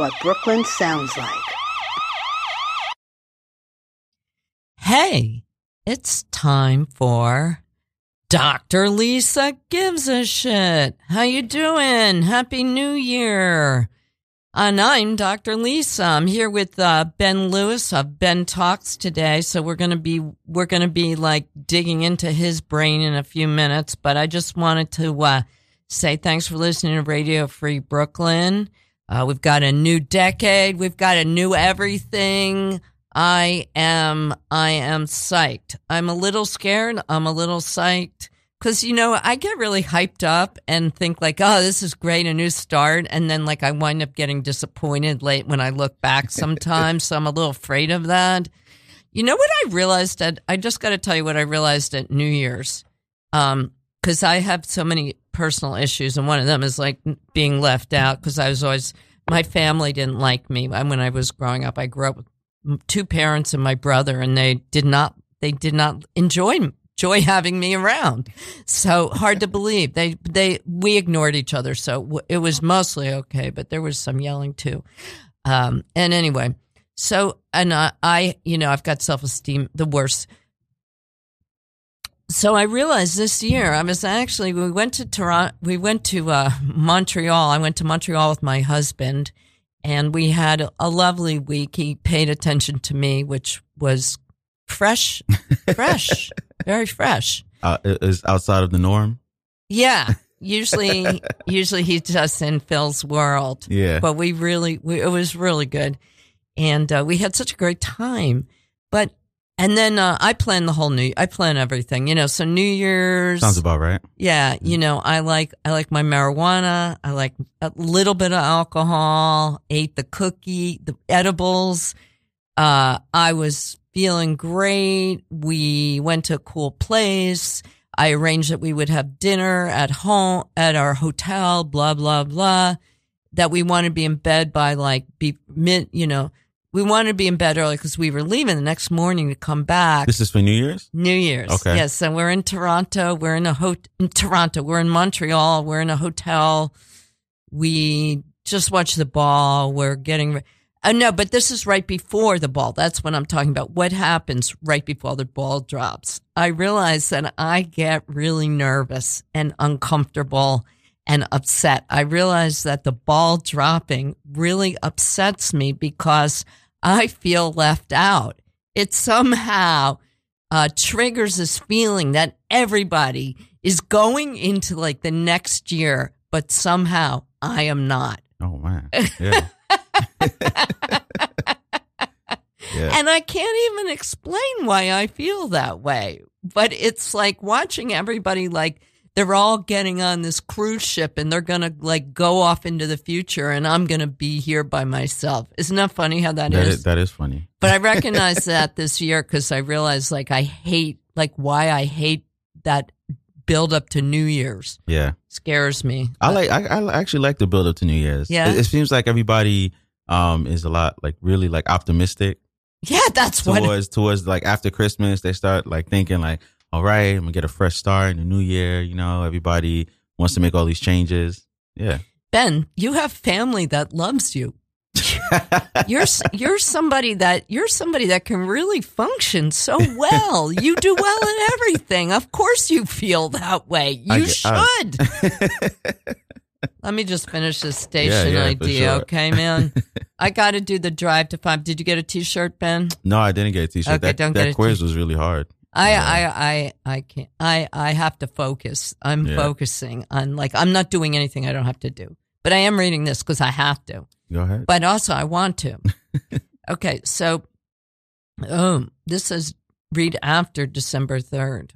what Brooklyn sounds like. Hey, it's time for Dr. Lisa gives a shit. How you doing? Happy New Year. And I'm Dr. Lisa. I'm here with uh, Ben Lewis of Ben Talks today. So we're gonna be we're gonna be like digging into his brain in a few minutes. But I just wanted to uh, say thanks for listening to Radio Free Brooklyn. Uh, we've got a new decade. We've got a new everything. I am I am psyched. I'm a little scared. I'm a little psyched because you know I get really hyped up and think like, oh, this is great, a new start, and then like I wind up getting disappointed late when I look back sometimes. so I'm a little afraid of that. You know what I realized at I just got to tell you what I realized at New Year's. Um, because I have so many personal issues, and one of them is like being left out because I was always my family didn't like me when I was growing up. I grew up with two parents and my brother, and they did not they did not enjoy enjoy having me around. So hard to believe they they we ignored each other. So it was mostly okay, but there was some yelling too. Um, and anyway, so and I, I you know I've got self esteem the worst. So I realized this year I was actually we went to Toronto we went to uh, Montreal I went to Montreal with my husband and we had a lovely week. He paid attention to me, which was fresh, fresh, very fresh. Uh, is outside of the norm. Yeah, usually, usually he's just in Phil's world. Yeah, but we really, we, it was really good, and uh, we had such a great time. But and then uh, I plan the whole new. I plan everything, you know. So New Year's sounds about right. Yeah, you know, I like I like my marijuana. I like a little bit of alcohol. Ate the cookie, the edibles. Uh, I was feeling great. We went to a cool place. I arranged that we would have dinner at home at our hotel. Blah blah blah. That we want to be in bed by like be mid, you know we wanted to be in bed early because we were leaving the next morning to come back. This is for New Year's. New Year's. Okay. Yes. So we're in Toronto. We're in a hotel in Toronto. We're in Montreal. We're in a hotel. We just watched the ball. We're getting. Uh, no, but this is right before the ball. That's what I'm talking about. What happens right before the ball drops? I realize that I get really nervous and uncomfortable and upset. I realize that the ball dropping really upsets me because I feel left out. It somehow uh, triggers this feeling that everybody is going into like the next year, but somehow I am not. Oh man, yeah. yeah. And I can't even explain why I feel that way. But it's like watching everybody like they're all getting on this cruise ship and they're going to like go off into the future and I'm going to be here by myself. Isn't that funny how that, that is? is? That is funny. But I recognize that this year because I realized like I hate, like why I hate that build up to New Year's. Yeah. Scares me. I like, I, I actually like the build up to New Year's. Yeah. It, it seems like everybody um is a lot like really like optimistic. Yeah, that's towards, what. Towards like after Christmas, they start like thinking like, all right, I'm gonna get a fresh start in the new year. You know, everybody wants to make all these changes. Yeah. Ben, you have family that loves you. you're you're somebody that you're somebody that can really function so well. You do well in everything. Of course, you feel that way. You get, uh, should. Let me just finish this station yeah, yeah, idea, sure. okay, man? I got to do the drive to five. Did you get a T-shirt, Ben? No, I didn't get a T-shirt. Okay, that don't that get a quiz t- was really hard. I, I, I, I can't. I, I have to focus. I'm Yeah. focusing on like I'm not doing anything I don't have to do, but I am reading this because I have to. Go ahead. But also I want to. okay, so, um, this says read after December third.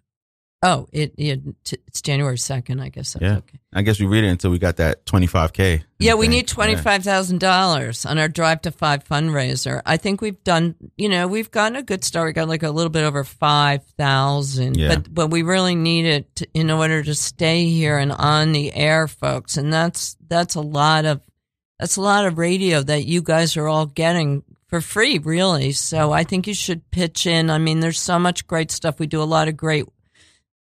Oh, it, it it's January second. I guess that's Yeah. okay. I guess we read it until we got that 25k. Yeah, we need twenty five thousand dollars on our Drive to Five fundraiser. I think we've done, you know, we've gotten a good start. We got like a little bit over five thousand, Yeah. but but we really need it to, in order to stay here and on the air, folks. And that's that's a lot of that's a lot of radio that you guys are all getting for free, really. So I think you should pitch in. I mean, there's so much great stuff. We do a lot of great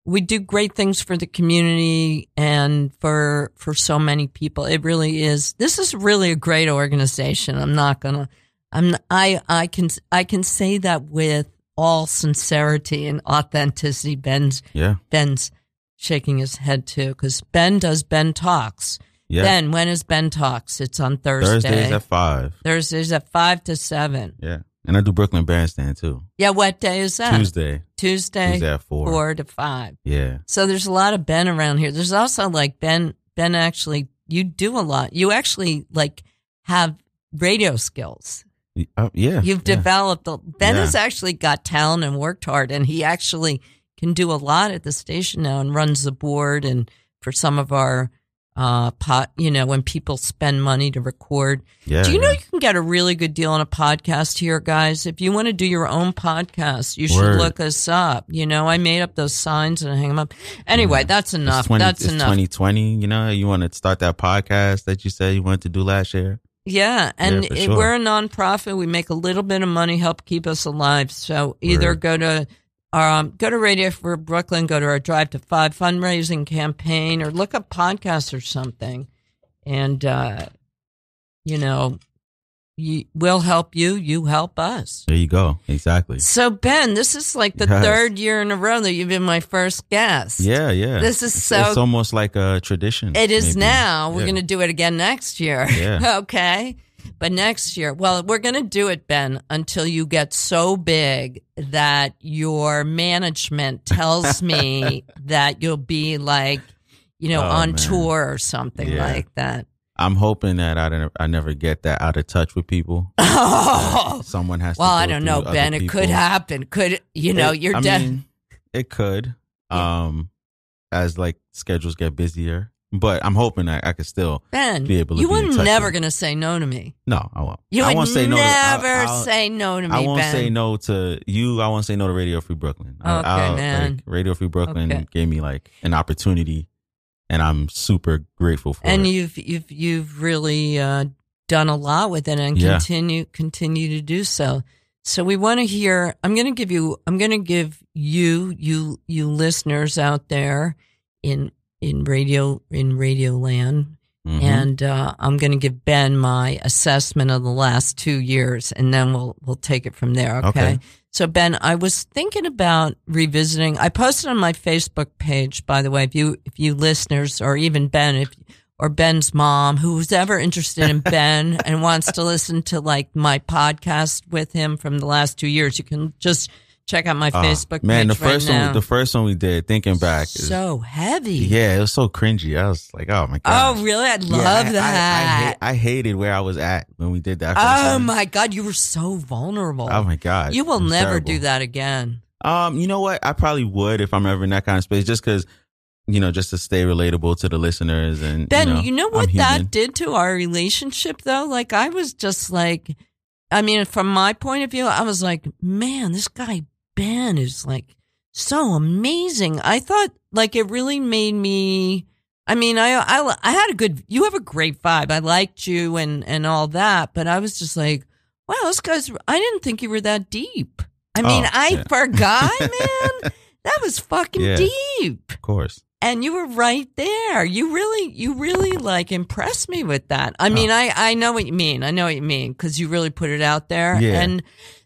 we do great things for the community and for for so many people. It really is. This is really a great organization. I'm not gonna. I'm. I. I can. I can say that with all sincerity and authenticity. Ben's. Yeah. Ben's shaking his head too because Ben does Ben talks. Yeah. Ben, when is Ben talks? It's on Thursday. Thursdays at five. Thursdays at five to seven. Yeah. And I do Brooklyn Bandstand too. Yeah. What day is that? Tuesday. Tuesday. Tuesday at four. Four to five. Yeah. So there's a lot of Ben around here. There's also like Ben. Ben actually, you do a lot. You actually like have radio skills. Uh, yeah. You've yeah. developed. A, ben Yeah. has actually got talent and worked hard, and he actually can do a lot at the station now and runs the board and for some of our uh pot. You know, when people spend money to record. Yeah. do you know yeah. you can get a really good deal on a podcast here, guys? If you want to do your own podcast, you should look us up. You know, I made up those signs and I hang them up. Anyway, that's enough. It's 20, that's it's enough. 2020. You know, you want to start that podcast that you said you wanted to do last year. Yeah, and it- sure. we're a nonprofit. We make a little bit of money, help keep us alive. So either Word. go to um, go to Radio Free Brooklyn, go to our Drive to Five fundraising campaign, or look up podcasts or something, and uh, you know, you, we'll help you. You help us. There you go. Exactly. So Ben, this is like the Yes. third year in a row that you've been my first guest. Yeah, yeah. This is so- It's almost like a tradition. It is maybe. now. We're Yeah. going to do it again next year. Yeah. okay. But next year, well, we're going to do it, Ben, until you get so big that your management tells me that you'll be like, you know, Oh, on man. tour or something Yeah. like that. I'm hoping that I don't, I never get that out of touch with people. Oh, Someone has. To Well, I don't know, Ben. It could happen. Could, you know, It- you're I dead. mean, it could. Yeah. Um, as like schedules get busier, but I'm hoping I, I could still. Ben, be able to you were never going to say no to me. No, I won't. You I would won't say no. to- never I, I'll- say no to me, I won't Ben. say no to you. I won't say no to Radio Free Brooklyn. Okay, I'll- man. Like, Radio Free Brooklyn Okay. gave me like an opportunity, and I'm super grateful for it. and it. you've you've you've really uh, done a lot with it and Yeah. continue continue to do so. So we want to hear. I'm going to give you. I'm going to give you you you listeners out there in in radio in radio land, Mhm. and uh, I'm going to give Ben my assessment of the last two years, and then we'll we'll take it from there. Okay. Okay. So Ben, I was thinking about revisiting. I posted on my Facebook page, by the way. If you if you listeners or even Ben, if or Ben's mom, who's ever interested in Ben and wants to listen to like my podcast with him from the last two years, you can just check out my Ah, Facebook man, page the first right one, now. the first one we did, thinking back, is, so heavy. yeah, it was so cringy. I was like, oh my god. Oh, really? I Yeah, love I- I- that. I, I hated where I was at when we did that. oh my God, you were so vulnerable. Oh my god, you will never terrible. do that again. Um, you know what? I probably would if I'm ever in that kind of space, just because, you know, just to stay relatable to the listeners and Ben, you know, I'm what that did to our relationship though? Like I was just like I mean, from my point of view, I was like, man, this guy Ben is like so amazing. I thought like it really made me I mean, I I I had a good you have a great vibe. I liked you and and all that, but I was just like, wow, this guy's I didn't think you were that deep. I oh, mean, Oh, I yeah. forgot, man. That was fucking Yeah. deep Of course. and you were right there. You really, you really like impressed me with that. I oh. mean, Oh. I, I know what you mean. I know what you mean because you really put it out there. Yeah. And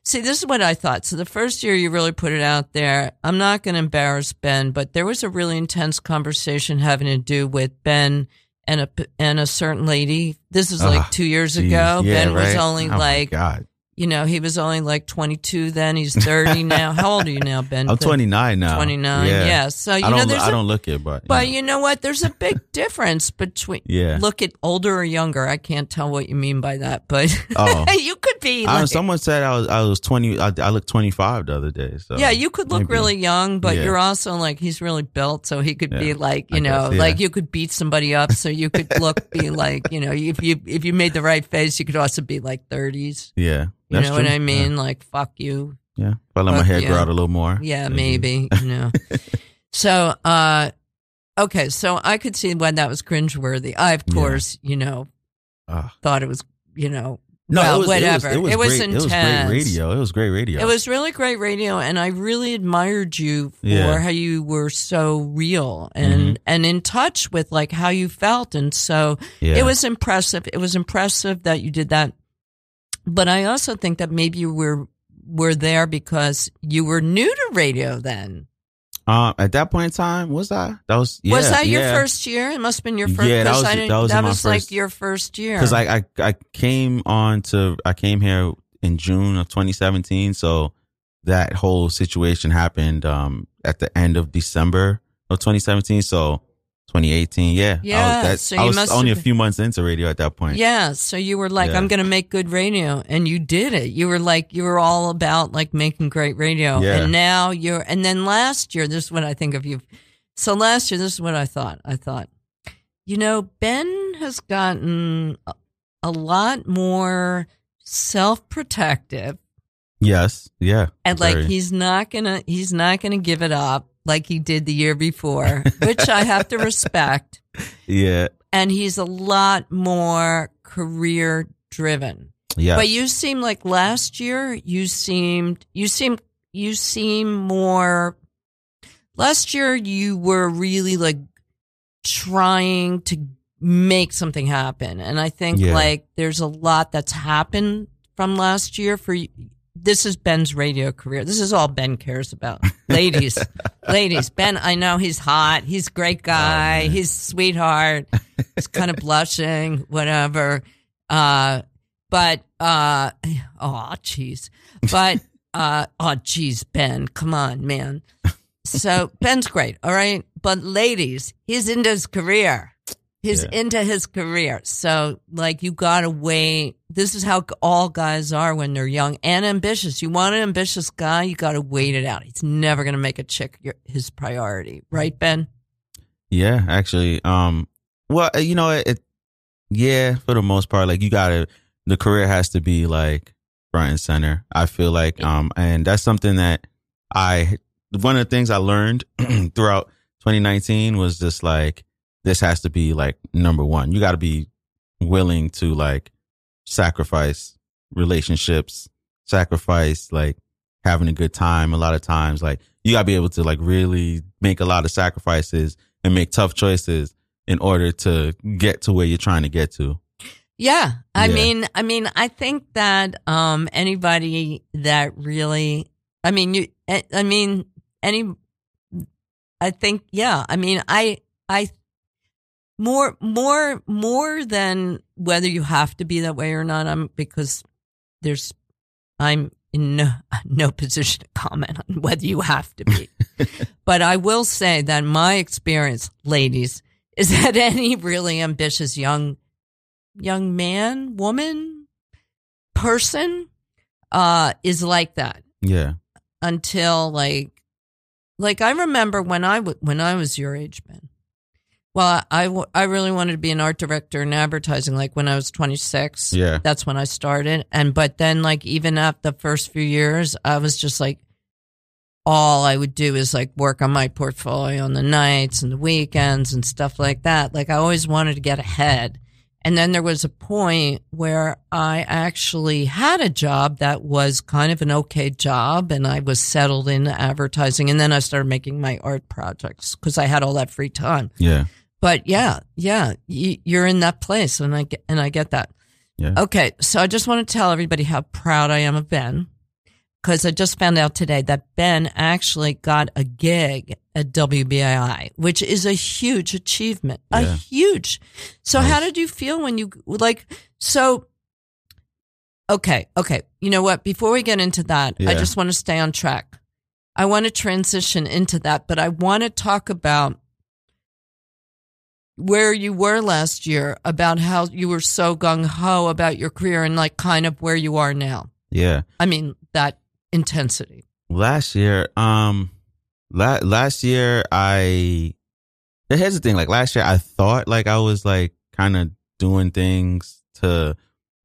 see, this is what I thought. So the first year you really put it out there. I'm not going to embarrass Ben, but there was a really intense conversation having to do with Ben and a and a certain lady. This was like Ah, two years Jeez. ago. Yeah, ben was only Oh like, God. You know, he was only like 22 then. He's 30 now. How old are you now, Ben? I'm 29 now. 29. Yeah. So you I know, there's I a don't look it, but but you you know what? There's a big difference between Yeah. look at older or younger. I can't tell what you mean by that, but Oh. you could be know, I, like, someone said I was. I was 20. I, I looked 25 the other day. So yeah, you could look maybe. really young, but Yeah. you're also like he's really built, so he could be like you I know, guess, yeah. like you could beat somebody up, so you could look be like you know, if you if you made the right face, you could also be like 30s. Yeah. You That's know what. I mean? Like fuck you, Yeah. yeah. If I let my hair yeah. grow out a little more. Yeah, maybe. You know. so, uh, okay, so I could see when that was cringeworthy. I, of Yeah. course, you know, Ah, thought it was, you know, No, Well, it was, whatever. It was, It was great, It was great intense. radio. It was great radio. It was really great radio, and I really admired you for Yeah. how you were so real and Mhm. and in touch with like how you felt, and so yeah. it was impressive. It was impressive that you did that, but I also think that maybe you were were there because you were new to radio then. Um, at that point in time, was I? That was yeah, was that your first year? It must have been your first. Yeah, that was- I didn't- that was my like your first year. Because I, I I came on to I came here in June of 2017, so that whole situation happened um at the end of December of 2017. So 2018, yeah, I Yeah, was, that, so I you was must only a few months into radio at that point. Yeah, so you were like, Yeah. I'm going to make good radio, and you did it. You were like, you were all about like making great radio, Yeah. and now you're. And then last year, this is what I think of you. So last year, this is what I thought. I thought, you know, Ben has gotten a, lot more self-protective, Yes, yeah, and like Very. he's not gonna, he's not gonna give it up like he did the year before, which I have to respect. yeah, And he's a lot more career driven. yeah, But you seem like last year you seemed you seem you seem more last year you were really like trying to make something happen and I think Yeah. like there's a lot that's happened from last year for you. This is Ben's radio career. This is all Ben cares about. Ladies, ladies, Ben, I know he's hot. He's a great guy. man. he's sweetheart. He's kind of blushing, whatever. Uh, but uh oh jeez but uh oh jeez ben come on man so ben's great all right but ladies he's into his career he's Yeah. into his career. So like you gotta wait. This is how all guys are when they're young and ambitious. You want an ambitious guy you gotta wait it out. He's never gonna make a chick your, his priority. Right ben? Yeah. Actually, um, well, you know, it, it, yeah, for the most part, like you gotta, the career has to be like front and center. I feel like, um, and that's something that I, one of the things I learned throughout 2019 was just like, this has to be like number one. You got to be willing to like sacrifice relationships, sacrifice like having a good time. A lot of times, like you got to be able to like really make a lot of sacrifices and make tough choices in order to get to where you're trying to get to. Yeah, I Yeah. mean, I mean, I think that um, anybody that really, I mean, you, I I mean, any, I think, yeah, I mean, I, I, more, more, more than whether you have to be that way or not. I'm because there's, I'm in no, no position to comment on whether you have to be. but I will say that my experience, ladies, is that any really ambitious young young man, woman, person uh is like that Yeah. until like like I remember when I w- when I was your age, man. Well, I, w- I really wanted to be an art director in advertising like when I was 26. Yeah. That's when I started. And but then like even after the first few years, I was just like all I would do is like work on my portfolio on the nights and the weekends and stuff like that. Like I always wanted to get ahead. And then there was a point where I actually had a job that was kind of an okay job and I was settled in advertising. And then I started making my art projects because I had all that free time. Yeah. But yeah, yeah, you, you're in that place and I get, and I get that. Yeah. Okay. So I just want to tell everybody how proud I am of Ben because I just found out today that Ben actually got a gig at WBAI, which is a huge achievement, a huge. So how did you feel when you like, so, okay, okay. You know what? Before we get into that, I just want to stay on track. I want to transition into that, but I want to talk about where you were last year about how you were so gung ho about your career and like kind of where you are now. Yeah. I mean, that intensity. Last year, um, la- last year I. Here's the thing. Like last year, I thought like I was like kind of doing things to,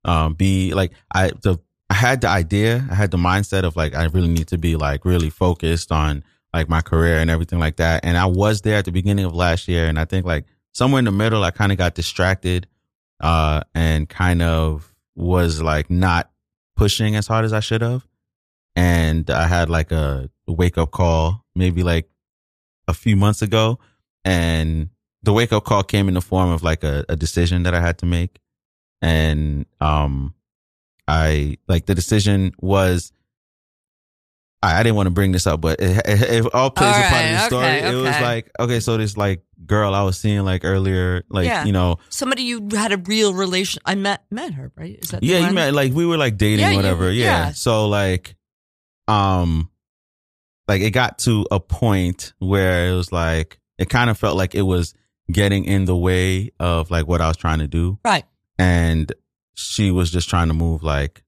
um, be like I the I had the idea, I had the mindset of like I really need to be like really focused on like my career and everything like that. And I was there at the beginning of last year, and I think like somewhere in the middle, I kind of got distracted, uh, and kind of was like not pushing as hard as I should have. And I had like a wake up call maybe like a few months ago. And the wake up call came in the form of like a, a decision that I had to make. And, um, I like the decision was I, I didn't want to bring this up, but it, it, it all plays All a part of the right, story. okay, It was like okay, so this like girl I was seeing like earlier, like Yeah. you know, Somebody you had a real relation. I met met her, right? Is that the yeah, you met like we were like dating, Yeah, you- whatever. yeah. yeah. So like, um, like it got to a point where it was like it kind of felt like it was getting in the way of like what I was trying to do, right? and she was just trying to move like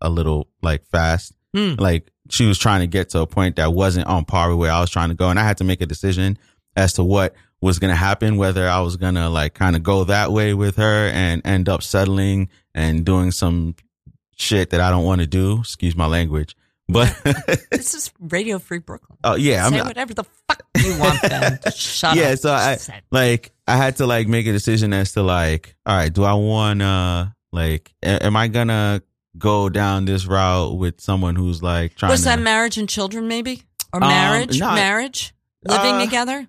a little like fast. Hmm. Like she was trying to get to a point that wasn't on par with where I was trying to go, and I had to make a decision as to what was going to happen, whether I was going to like kind of go that way with her and end up settling and doing some shit that I don't want to do. Excuse my language, but This is Radio Free Brooklyn. oh yeah, I Say mean, whatever the fuck you want, Ben. Shut up. Yeah, up. so I- Said- like I had to like make a decision as to like, all right, do I want to like, am I gonna go down this route with someone who's like trying was to? that marriage and children, maybe, or Um, marriage? marriage, living uh, together,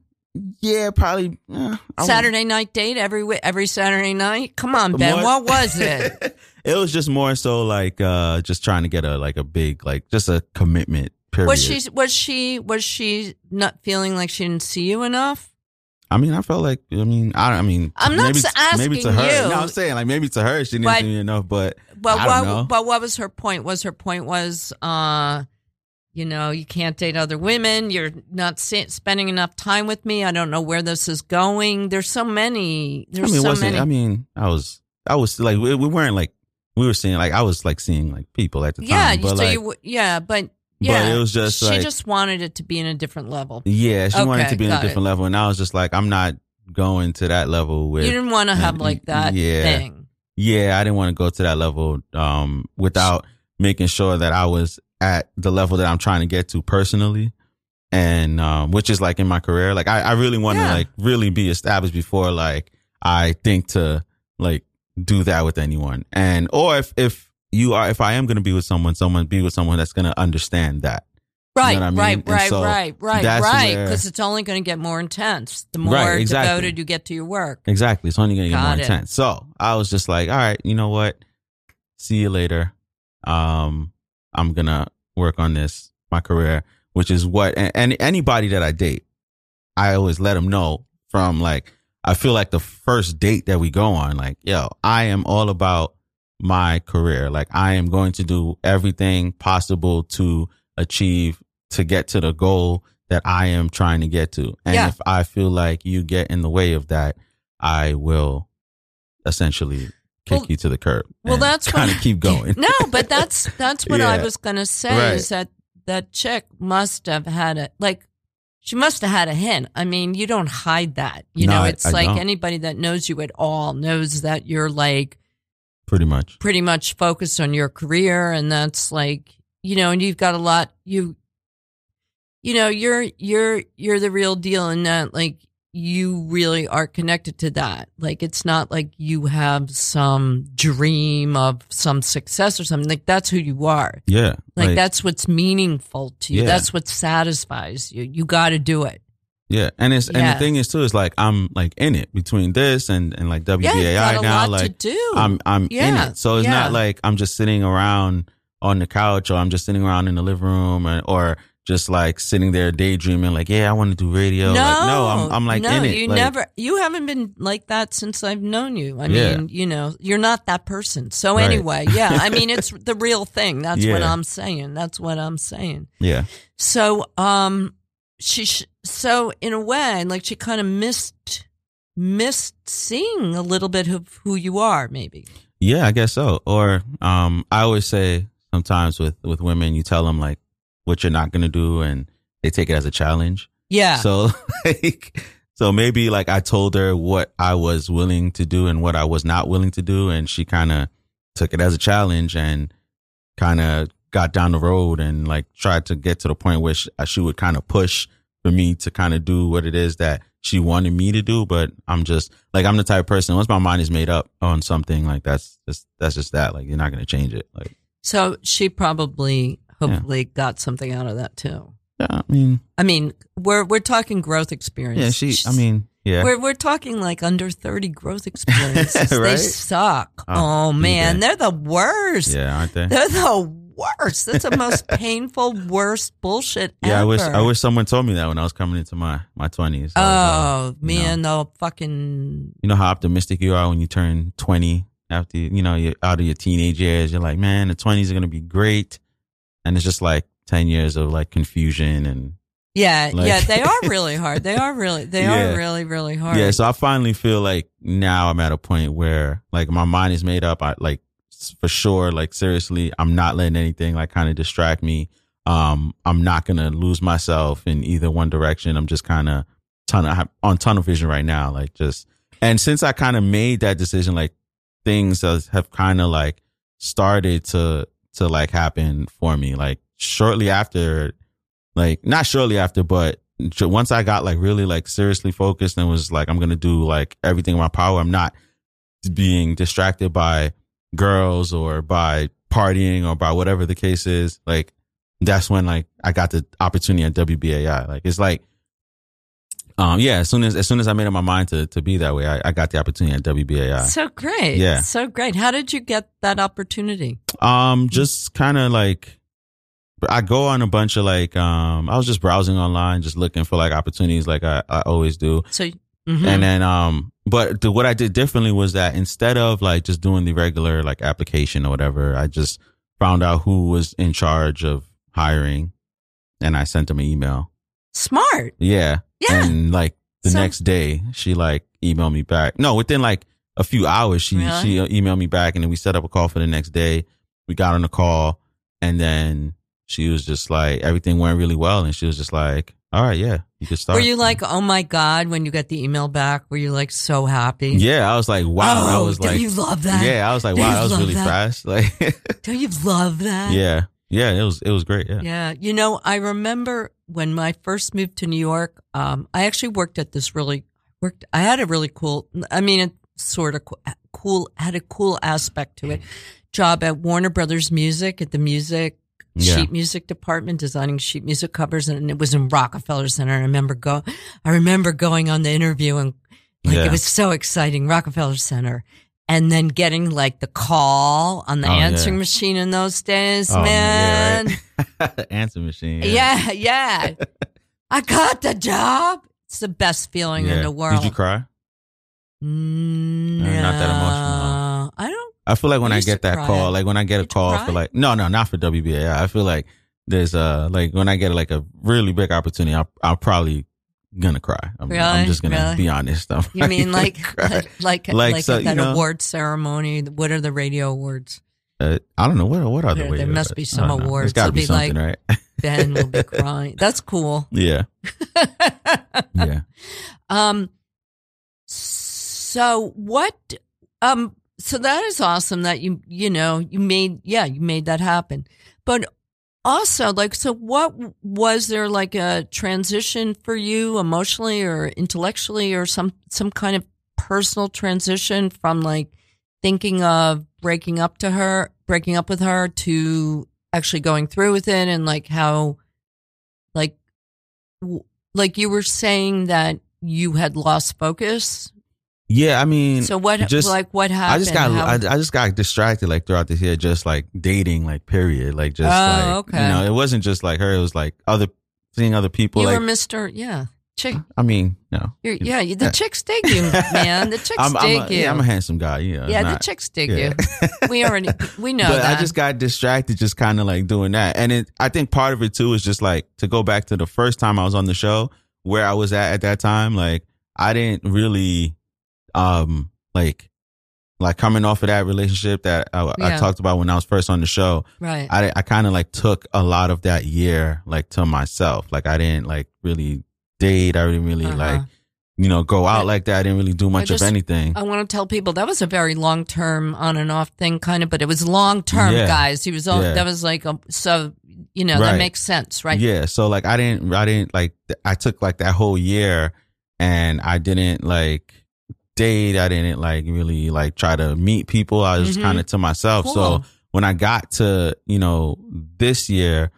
yeah, probably eh, Saturday night date every every Saturday night. Come on, Ben. More- What was it? it was just more so like uh just trying to get a like a big like just a commitment period. was she was she was she not feeling like she didn't see you enough? I mean, I felt like I mean, I I mean, I'm not maybe, s- maybe to her. you. No, I'm saying like maybe to her she didn't But- me enough, but I don't know. what, but what was her point? Was her point was, uh, you know, you can't date other women. You're not spending enough time with me. I don't know where this is going. There's so many. I There's mean, so many. I mean, I was I was like we, we weren't like we were seeing like I was like seeing like people at the yeah, time, but so like you, yeah, but yeah, it was just she like- just wanted it to be in a different level. yeah, she wanted Okay, to be in a got it. different level, and I was just like I'm not going to that level with You didn't want to have like that yeah. thing. yeah, I didn't want to go to that level um, without making sure that I was at the level that I'm trying to get to personally, and um, which is like in my career. Like I, I really want to Yeah. like really be established before like I think to like do that with anyone, and or if if you are if I am going to be with someone, someone be with someone that's going to understand that. Right, what I mean? right, right, so right, right, that's right. Because it's only going to get more intense the more Right, exactly. devoted you get to your work. Exactly. It's only going to get Got more it. intense. So I was just like, all right, you know what? See you later. Um, I'm going to work on this, my career, which is what, and, and anybody that I date, I always let them know from like, I feel like the first date that we go on, like, yo, I am all about my career. Like, I am going to do everything possible to achieve, to get to the goal that I am trying to get to. And Yeah. if I feel like you get in the way of that, I will essentially kick Well- you to the curb. well, that's kind of keep going. No, but that's that's what I was gonna say Right. is that that chick must have had a like she must have had a hint. I mean, you don't hide that. You No, know, I- it's I like don't. anybody that knows you at all knows that you're like Pretty much. pretty much focused on your career and that's like you know, and you've got a lot you you know, you're you're you're the real deal in that like you really are connected to that. Like it's not like you have some dream of some success or something. Like that's who you are. Yeah. Like, that's what's meaningful to you. Yeah. That's what satisfies you. You got to do it. Yeah. And it's, and the thing is too, is like, I'm like in it between this and, and like WBAI Yeah, now. like, do. I'm I'm in Yeah, it. So it's yeah. not like I'm just sitting around on the couch or I'm just sitting around in the living room or, or just like sitting there daydreaming like, yeah, I want to do radio. no, like, no, I'm I'm like no, in it. You Like, never, you haven't been like that since I've known you. I Yeah. mean, you know, you're not that person. So Right. anyway, yeah, I mean, it's the real thing. That's what I'm saying. That's what I'm saying. Yeah. So, um, she, sh- so in a way, like she kind of missed, missed seeing a little bit of who you are, maybe. Yeah, I guess so. Or um I always say sometimes with with women you tell them like what you're not going to do and they take it as a challenge. Yeah. So like so maybe like I told her what I was willing to do and what I was not willing to do and she kind of took it as a challenge and kind of got down the road and like tried to get to the point where she, uh, she would kind of push for me to kind of do what it is that she wanted me to do, but I'm just like I'm the type of person once my mind is made up on something like that's just that's just that like you're not gonna change it like So she probably, hopefully, got something out of that too. yeah I mean I mean, we're we're talking growth experience. yeah she I mean yeah We're we're talking like under thirty growth experiences. They suck. Oh, Oh, man, they're the worst. yeah aren't they They're the worst. That's the most painful, worst bullshit yeah I wish I wish someone told me that when I was coming into my my twenties uh, Oh man, the fucking you know how optimistic you are when you turn 20 after you know you're out of your teenage years you're like man the 20s are going to be great and it's just like 10 years of like confusion and yeah, Like- yeah. They are really hard. They are really, they Yeah. are really, really hard. yeah so i finally feel like now i'm at a point where like my mind is made up i like for sure. Like seriously i'm not letting anything like kind of distract me. Um i'm not gonna lose myself in either one direction. I'm just kind of tunnel on tunnel vision right now like just and since i kind of made that decision like things have kind of like started to to like happen for me. Like shortly after like not shortly after but once i got like really like seriously focused and was like i'm gonna do like everything in my power i'm not being distracted by girls or by partying or by whatever the case is like that's when like i got the opportunity at wbai like it's like um yeah as soon as as soon as i made up my mind to to be that way i, I got the opportunity at wbai So great. Yeah. So great. How did you get that opportunity? Um, just kind of like I go on a bunch of like um I was just browsing online, just looking for like opportunities like I, I always do. So, mhm. And then um but the, what I did differently was that instead of like just doing the regular like application or whatever, I just found out who was in charge of hiring and I sent them an email. smart. Yeah. Yeah. And like the So- next day she like emailed me back. No, within like a few hours she Really? she emailed me back and then we set up a call for the next day. We got on the call and then she was just like everything went really well and she was just like, "All right, yeah, you can start." Were you like, oh my god, when you got the email back? Were you like so happy? Yeah, I was like, "Wow, Oh, was don't like you love that? Yeah, I was like, Don't "Wow, you that was love really that? fast." Like Don't you love that? Yeah. Yeah, it was it was great, yeah. Yeah. You know, I remember when I first moved to New York, um, I actually worked at this really worked I had a really cool I mean it sort of co- cool had a cool aspect to it. Job at Warner Brothers Music at the music Yeah. sheet music department designing sheet music covers and it was in Rockefeller Center. I remember go I remember going on the interview and like Yeah. it was so exciting, Rockefeller Center. And then getting like the call on the Oh, yeah. answering machine in those days, Oh, man. yeah, right? Answer machine. Yeah, yeah. I got the job. It's the best feeling in the world. Did you cry? No, uh, not that emotional, I don't. I feel like when I get that call, like when I get a call for like no, no, not for WBA. I feel like there's uh like when I get like a really big opportunity, I'll, I'll probably gonna cry. I'm, Really? I'm just gonna Really? be honest. I'm You mean like like like, Like, like so, that you know- award ceremony? What are the radio awards? Uh, I don't know what what are the There- there must be some don't know. awards. There's got to be be something, like- right? Ben will be crying. That's cool. yeah, yeah. Um. So what? Um. So that is awesome that you you know you made yeah you made that happen, but also like so what was there like a transition for you emotionally or intellectually or some some kind of personal transition from like thinking of breaking up to her breaking up with her to actually going through with it and like how like like you were saying that you had lost focus Yeah, I mean, so what just- like what happened I just got How- I, I just got distracted like throughout this year, just like dating, like period, like just Oh, like okay. you know, it wasn't just like her; it was like other seeing other people. you like were Mr. Yeah. Chick I mean, no, you're, yeah, the chicks eh. dig you, man. The chicks I'm, I'm a, you. yeah, I'm a handsome guy. Yeah, yeah, the not- chicks dig yeah. you. We already we know but that. I just got distracted, just kind of like doing that. And it, I think part of it too is just like to go back to the first time I was on the show, where I was at at that time. Like I didn't really, um, like, like coming off of that relationship that I, I talked about when I was first on the show. right. I, I kind of like took a lot of that year like to myself. Like I didn't like really date. I didn't really Uh-huh. like, you know, go out Right. like that. I didn't really do much just- of anything. I want to tell people that was a very long term on and off thing, kind of, but it was long term, Yeah. guys. He was all, Yeah. that was like a, so you know that makes sense, right? Yeah. So like I didn't I didn't like I took like that whole year and I didn't like date. I didn't like really like try to meet people. I was Mhm. kind of to myself. Cool. So when I got to, you know, this year,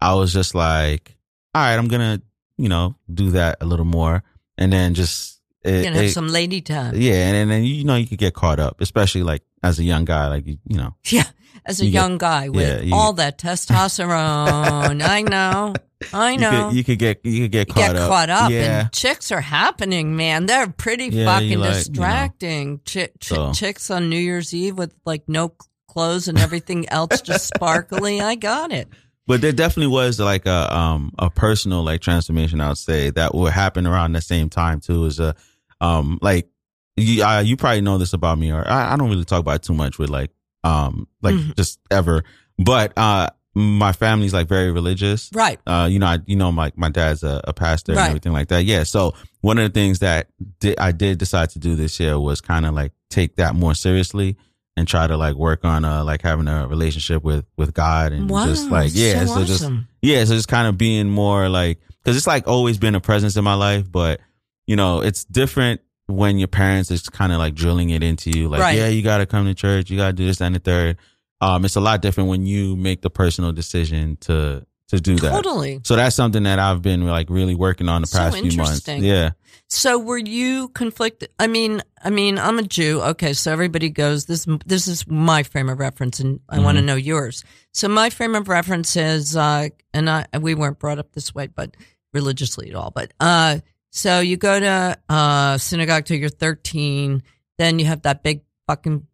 I was just like, all right, I'm going to, you know, do that a little more. And then just, You're it, gonna have it- some lady time. yeah. And then, you know, you could get caught up, especially like as a young guy, like, you, you know, Yeah, as a You get- young guy with yeah, you- all that testosterone. I know. I you know. could, you could get, you could get caught get up. caught up Yeah. and chicks are happening, man. They're pretty Yeah, fucking like, you know. distracting. Chi- chi- So- chicks on New Year's Eve with like no clothes and everything else just sparkly. I got it. But there definitely was like a um a personal like transformation I would say that would happen around the same time too. Is a um like you uh, you probably know this about me or I, I don't really talk about it too much with like um like Mhm. just ever. But uh my family's like very religious. Right. Uh you know I you know my my dad's a, a pastor Right. and everything like that. Yeah. So one of the things that did, I did decide to do this year was kind of like take that more seriously and try to like work on uh like having a relationship with with God and Wow. just like yeah so, so just awesome. yeah, so just kind of being more like because it's like always been a presence in my life, but you know, it's different when your parents is kind of like drilling it into you, like, Right. yeah, you got to come to church, you got to do this and the third. Um, it's a lot different when you make the personal decision to to do that. Totally. So that's something that I've been like really working on the So past few months. Yeah, So were you conflicted? I mean, I mean, I'm a Jew. Okay, so everybody goes. This this is my frame of reference, and I want to know yours. So my frame of reference is, uh, and I we weren't brought up this way, but religiously at all. But uh, so you go to uh synagogue till you're 13, then you have that big fucking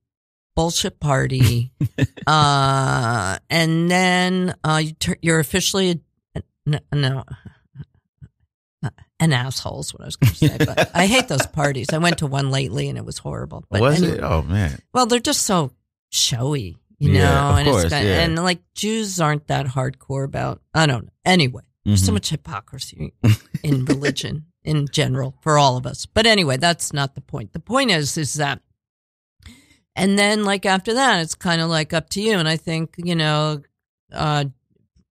bullshit party, uh, and then uh, you tur- you're officially a, no. no an asshole is what I was going to say, but I hate those parties. I went to one lately and it was horrible. But was anyway- it? Oh man, Well, they're just so showy, you Yeah, know, of and course, it's got, yeah. and like Jews aren't that hardcore about. I don't know. Anyway, there's so Mhm. much hypocrisy in religion in general for all of us. But anyway, that's not the point. The point is, is that. And then, like after that, it's kind of like up to you. And I think you know, uh,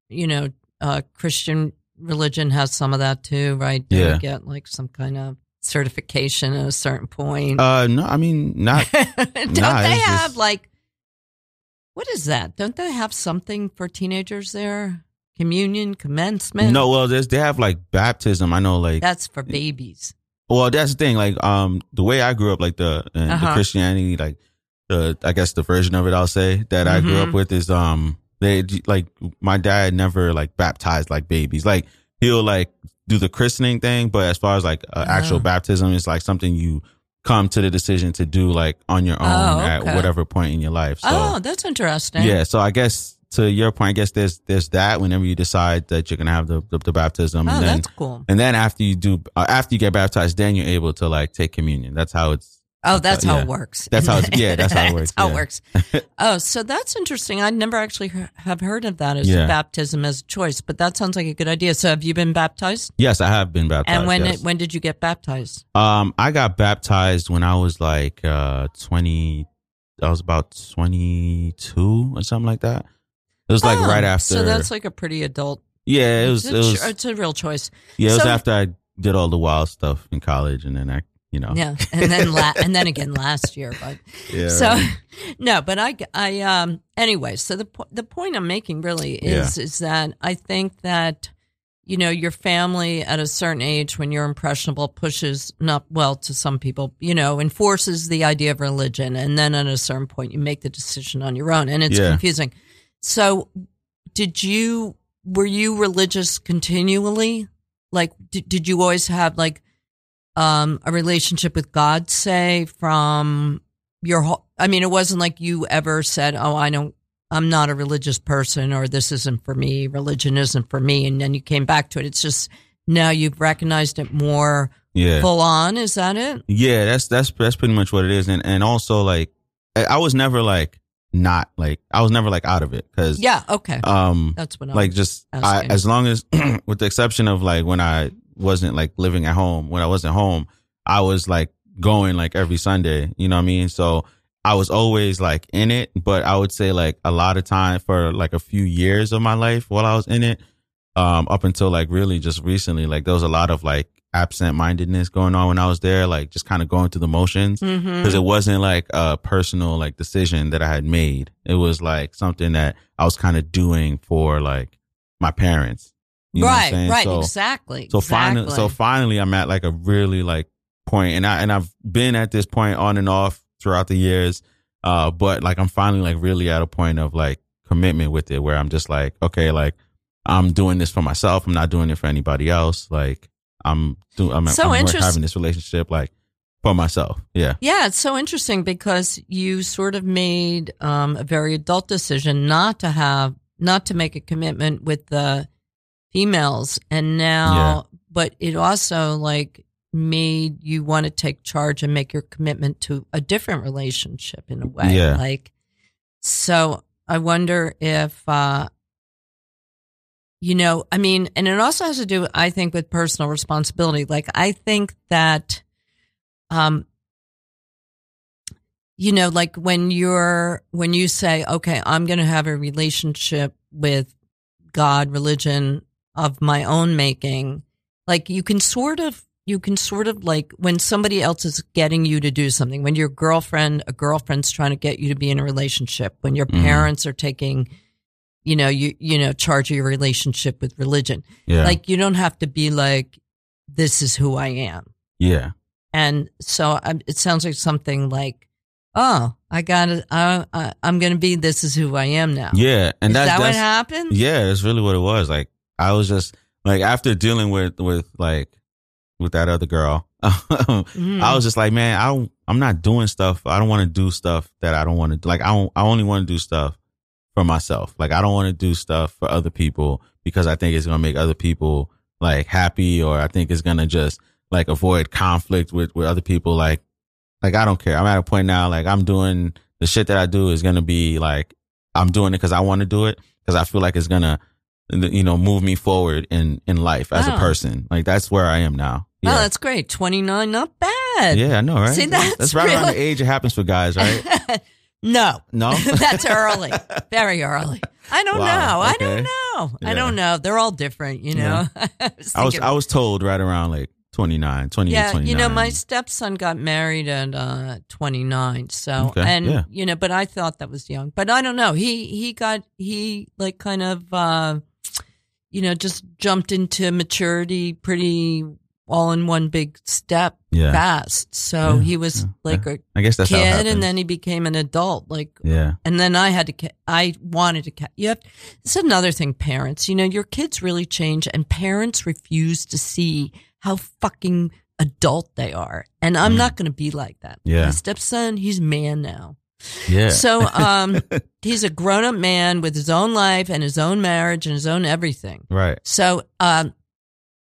you know, uh, Christian religion has some of that too, right? Don't Yeah. you get like some kind of certification at a certain point. Uh, no, I mean not. Don't nah, they have just- like what is that? Don't they have something for teenagers there? Communion, commencement. No, well, there's they have like baptism. I know, like that's for babies. Well, that's the thing. Like, um, the way I grew up, like the uh, Uh-huh. the Christianity, like the I guess the version of it I'll say that I grew up with is um they like my dad never like baptized like babies. Like he'll like do the christening thing, but as far as like uh, actual Oh. baptism, it's like something you come to the decision to do like on your own Oh, at whatever point in your life. So oh, that's interesting. yeah, so I guess to your point, I guess there's there's that whenever you decide that you're gonna have the the, the baptism, Oh, and then that's cool. and then after you do, uh, after you get baptized, then you're able to like take communion. That's how it's. Oh, that's how yeah. it works. That's how it's- yeah, that's how it works, how yeah. it works. Oh, so that's interesting. I never actually he- have heard of that as Yeah. a baptism as a choice, but that sounds like a good idea. So, have you been baptized? Yes, I have been baptized. and when yes. it, when did you get baptized? um, I got baptized when I was like uh twenty. I was about twenty two or something like that. It was like Oh, right after. So that's like a pretty adult. yeah, it was. it's, It a, was. it's a real choice. yeah, it was after I did all the wild stuff in college, and then I, you know. Yeah, and then la- and then again last year, but Yeah. so right. no, but I I um anyway. So the po- the point I'm making really is is that I think that you know your family at a certain age when you're impressionable pushes not well to some people you know enforces the idea of religion and then at a certain point you make the decision on your own and it's Yeah. confusing. So did you were you religious continually? Like did, did you always have like um a relationship with God say from your whole I mean it wasn't like you ever said, "Oh, I don't I'm not a religious person or this isn't for me, religion isn't for me." And then you came back to it. It's just now you've recognized it more yeah. full on, is that it? Yeah, that's that's that's pretty much what it is, and and also like I, I was never like not like I was never like out of it because Yeah, okay. um That's what I'm like just I, as long as with the exception of like when I wasn't like living at home when I wasn't home I was like going like every Sunday you know what I mean so I was always like in it but I would say like a lot of time for like a few years of my life while I was in it um up until like really just recently like there was a lot of like absent mindedness going on when I was there, like just kind of going through the motions. Because it wasn't like a personal like decision that I had made. It was like something that I was kind of doing for like my parents. You know what I'm right, right, So- exactly. so finally, so finally, I'm at like a really like point, and I and I've been at this point on and off throughout the years. Uh, but like I'm finally like really at a point of like commitment with it, where I'm just like, okay, like I'm doing this for myself. I'm not doing it for anybody else. Like I'm doing, I'm, So I'm having this relationship like for myself. Yeah, Yeah, it's so interesting because you sort of made um, a very adult decision not to have, not to make a commitment with the females, and now, but it also like made you want to take charge and make your commitment to a different relationship in a way. Yeah. Like, so I wonder if, uh, you know, I mean, and it also has to do, I think, with personal responsibility. Like, I think that, um, you know, like when you're, when you say, okay, I'm going to have a relationship with God, religion of my own making, like you can sort of, you can sort of like when somebody else is getting you to do something, when your girlfriend, a girlfriend's trying to get you to be in a relationship, when your Mhm. parents are taking, you know, you, you know, charge your relationship with religion. yeah, Like you don't have to be like, this is who I am. yeah, And so um, it sounds like something like, oh, I got it. I, I, I'm going to be, this is who I am now. yeah. And is that's that what happened? Yeah, that's really what it was. Like I was just like after dealing with with like with that other girl, Mhm. I was just like, man, I don't, I'm not doing stuff. I don't want to do stuff that I don't want to do. Like I don't, I only want to do stuff for myself. Like I don't want to do stuff for other people because I think it's gonna make other people like happy, or I think it's gonna just like avoid conflict with with other people. Like, like I don't care. I'm at a point now. Like I'm doing the shit that I do is gonna be like I'm doing it because I want to do it because I feel like it's gonna you know move me forward in in life as Wow. a person. Like that's where I am now. Oh, Yeah. that's great. 29, not bad. Yeah, I know, right? See, that's that's right around the age it happens for guys, right? no. No, That's early. Very early. I don't Wow, know. I don't know. I don't know. They're all different, you know. I was I was I was told right around like 29, 28, yeah, 29. you know, my stepson got married at uh, 29. So, Okay, and yeah. you know, but I thought that was young. But I don't know. He he got he like kind of uh, you know just jumped into maturity pretty all in one big step Yeah. fast. So Yeah, he was yeah, like a I guess that's kid, and then he became an adult. Like yeah, and then I had to, I wanted to, you have, it's another thing, parents, you know, your kids really change and parents refuse to see how fucking adult they are. And I'm Mm. not going to be like that. Yeah. My stepson, he's man now. yeah. So, um, he's a grown up man with his own life and his own marriage and his own everything. right. So, um,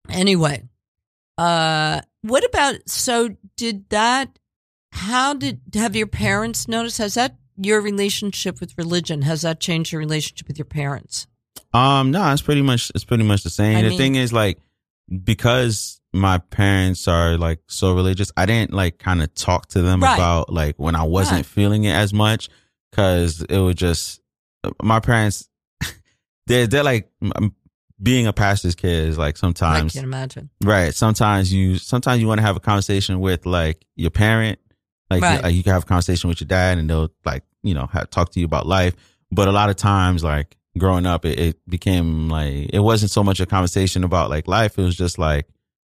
anyway, uh, what about, so did that, how did, have your parents noticed, has that, your relationship with religion, has that changed your relationship with your parents? Um, no, it's pretty much it's pretty much the same. I the mean- thing is, like, because my parents are like so religious, I didn't like kind of talk to them Right. about like when I wasn't Right. feeling it as much because it was just my parents. They're they're like being a pastor's kid is like sometimes I can't imagine. Right. Sometimes you sometimes you want to have a conversation with like your parent, like, Right. like you can have a conversation with your dad, and they'll like you know have, talk to you about life. But a lot of times, like growing up, it, it became like it wasn't so much a conversation about like life. It was just like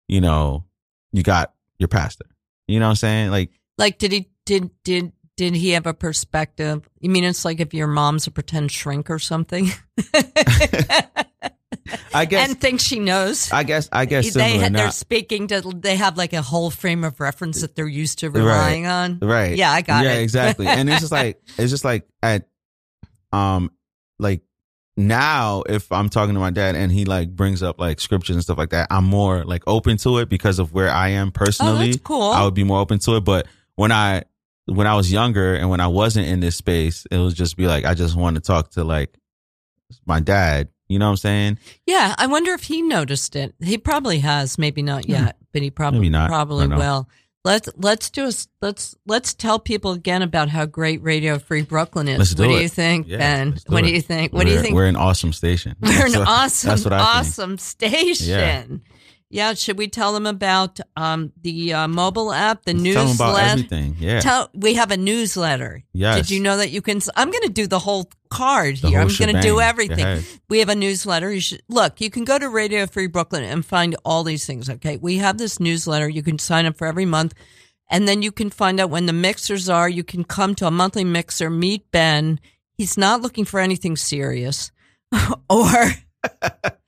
you know you got your pastor. You know what I'm saying? Like Like, did he, did, did, did he have a perspective? You mean it's like if your mom's a pretend shrink or something? I guess and thinks she knows. I guess I guess they they're Not, speaking to they have like a whole frame of reference that they're used to relying on. right. Yeah, I got yeah, it. exactly. And it's just like it's just like at um like now if I'm talking to my dad and he like brings up like scriptures and stuff like that, I'm more like open to it because of where I am Oh, personally. that's cool. I would be more open to it. But when I when I was younger and when I wasn't in this space, it was just be like I just want to talk to like my dad. You know what I'm saying? yeah, I wonder if he noticed it. He probably has, maybe not hmm. yet, but he probably not. Probably will. Let's let's do a, let's let's tell people again about how great Radio Free Brooklyn is. Let's do what do you think, Yeah, Ben? do What do you think? What do you think? We're an awesome station. We're an what- awesome, that's think. awesome station. Yeah. Yeah, should we tell them about um, the uh, mobile app, the newsletter? Tell about everything. Yeah. Tell, we have a newsletter. Yes. Did you know that you can? I'm going to do the whole card The here. whole I'm going to do everything. We have a newsletter. You should look. You can go to Radio Free Brooklyn and find all these things. Okay, we have this newsletter. You can sign up for every month, and then you can find out when the mixers are. You can come to a monthly mixer, meet Ben. He's not looking for anything serious, or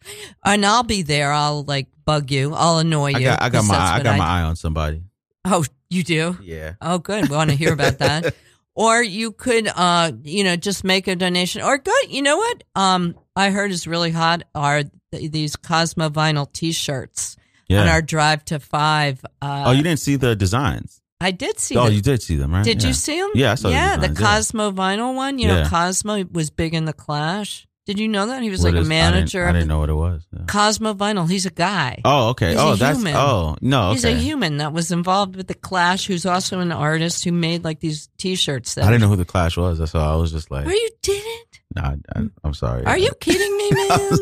and I'll be there. I'll like bug you. I'll annoy you. I got I got my I got my eye on somebody. Oh, you do. Yeah. Oh, good. We want to hear about that. or you could, uh, you know, just make a donation. Or good. You know what? Um, I heard is really hot are th- these Cosmo Vinyl T-shirts Yeah. on our drive to five. Uh, oh, you didn't see the designs? I did see. Them. Oh, the- you did see them, right? did Yeah. you see them? Yeah, I saw the Yeah, the designs, yeah. Cosmo Vinyl one. You know, Cosmo was big in the Clash. Did you know that he was What like a is- I didn't- manager? I of didn't, know what it was. Yeah. Cosmo Vinyl. He's a guy. Oh, okay. He's oh, a that's human. oh no. Okay. He's a human that was involved with the Clash, who's also an artist who made like these T-shirts. That I didn't know who the Clash was. That's all. I was just like, Are you didn't? nah, I, I'm sorry. Are you kidding me, man?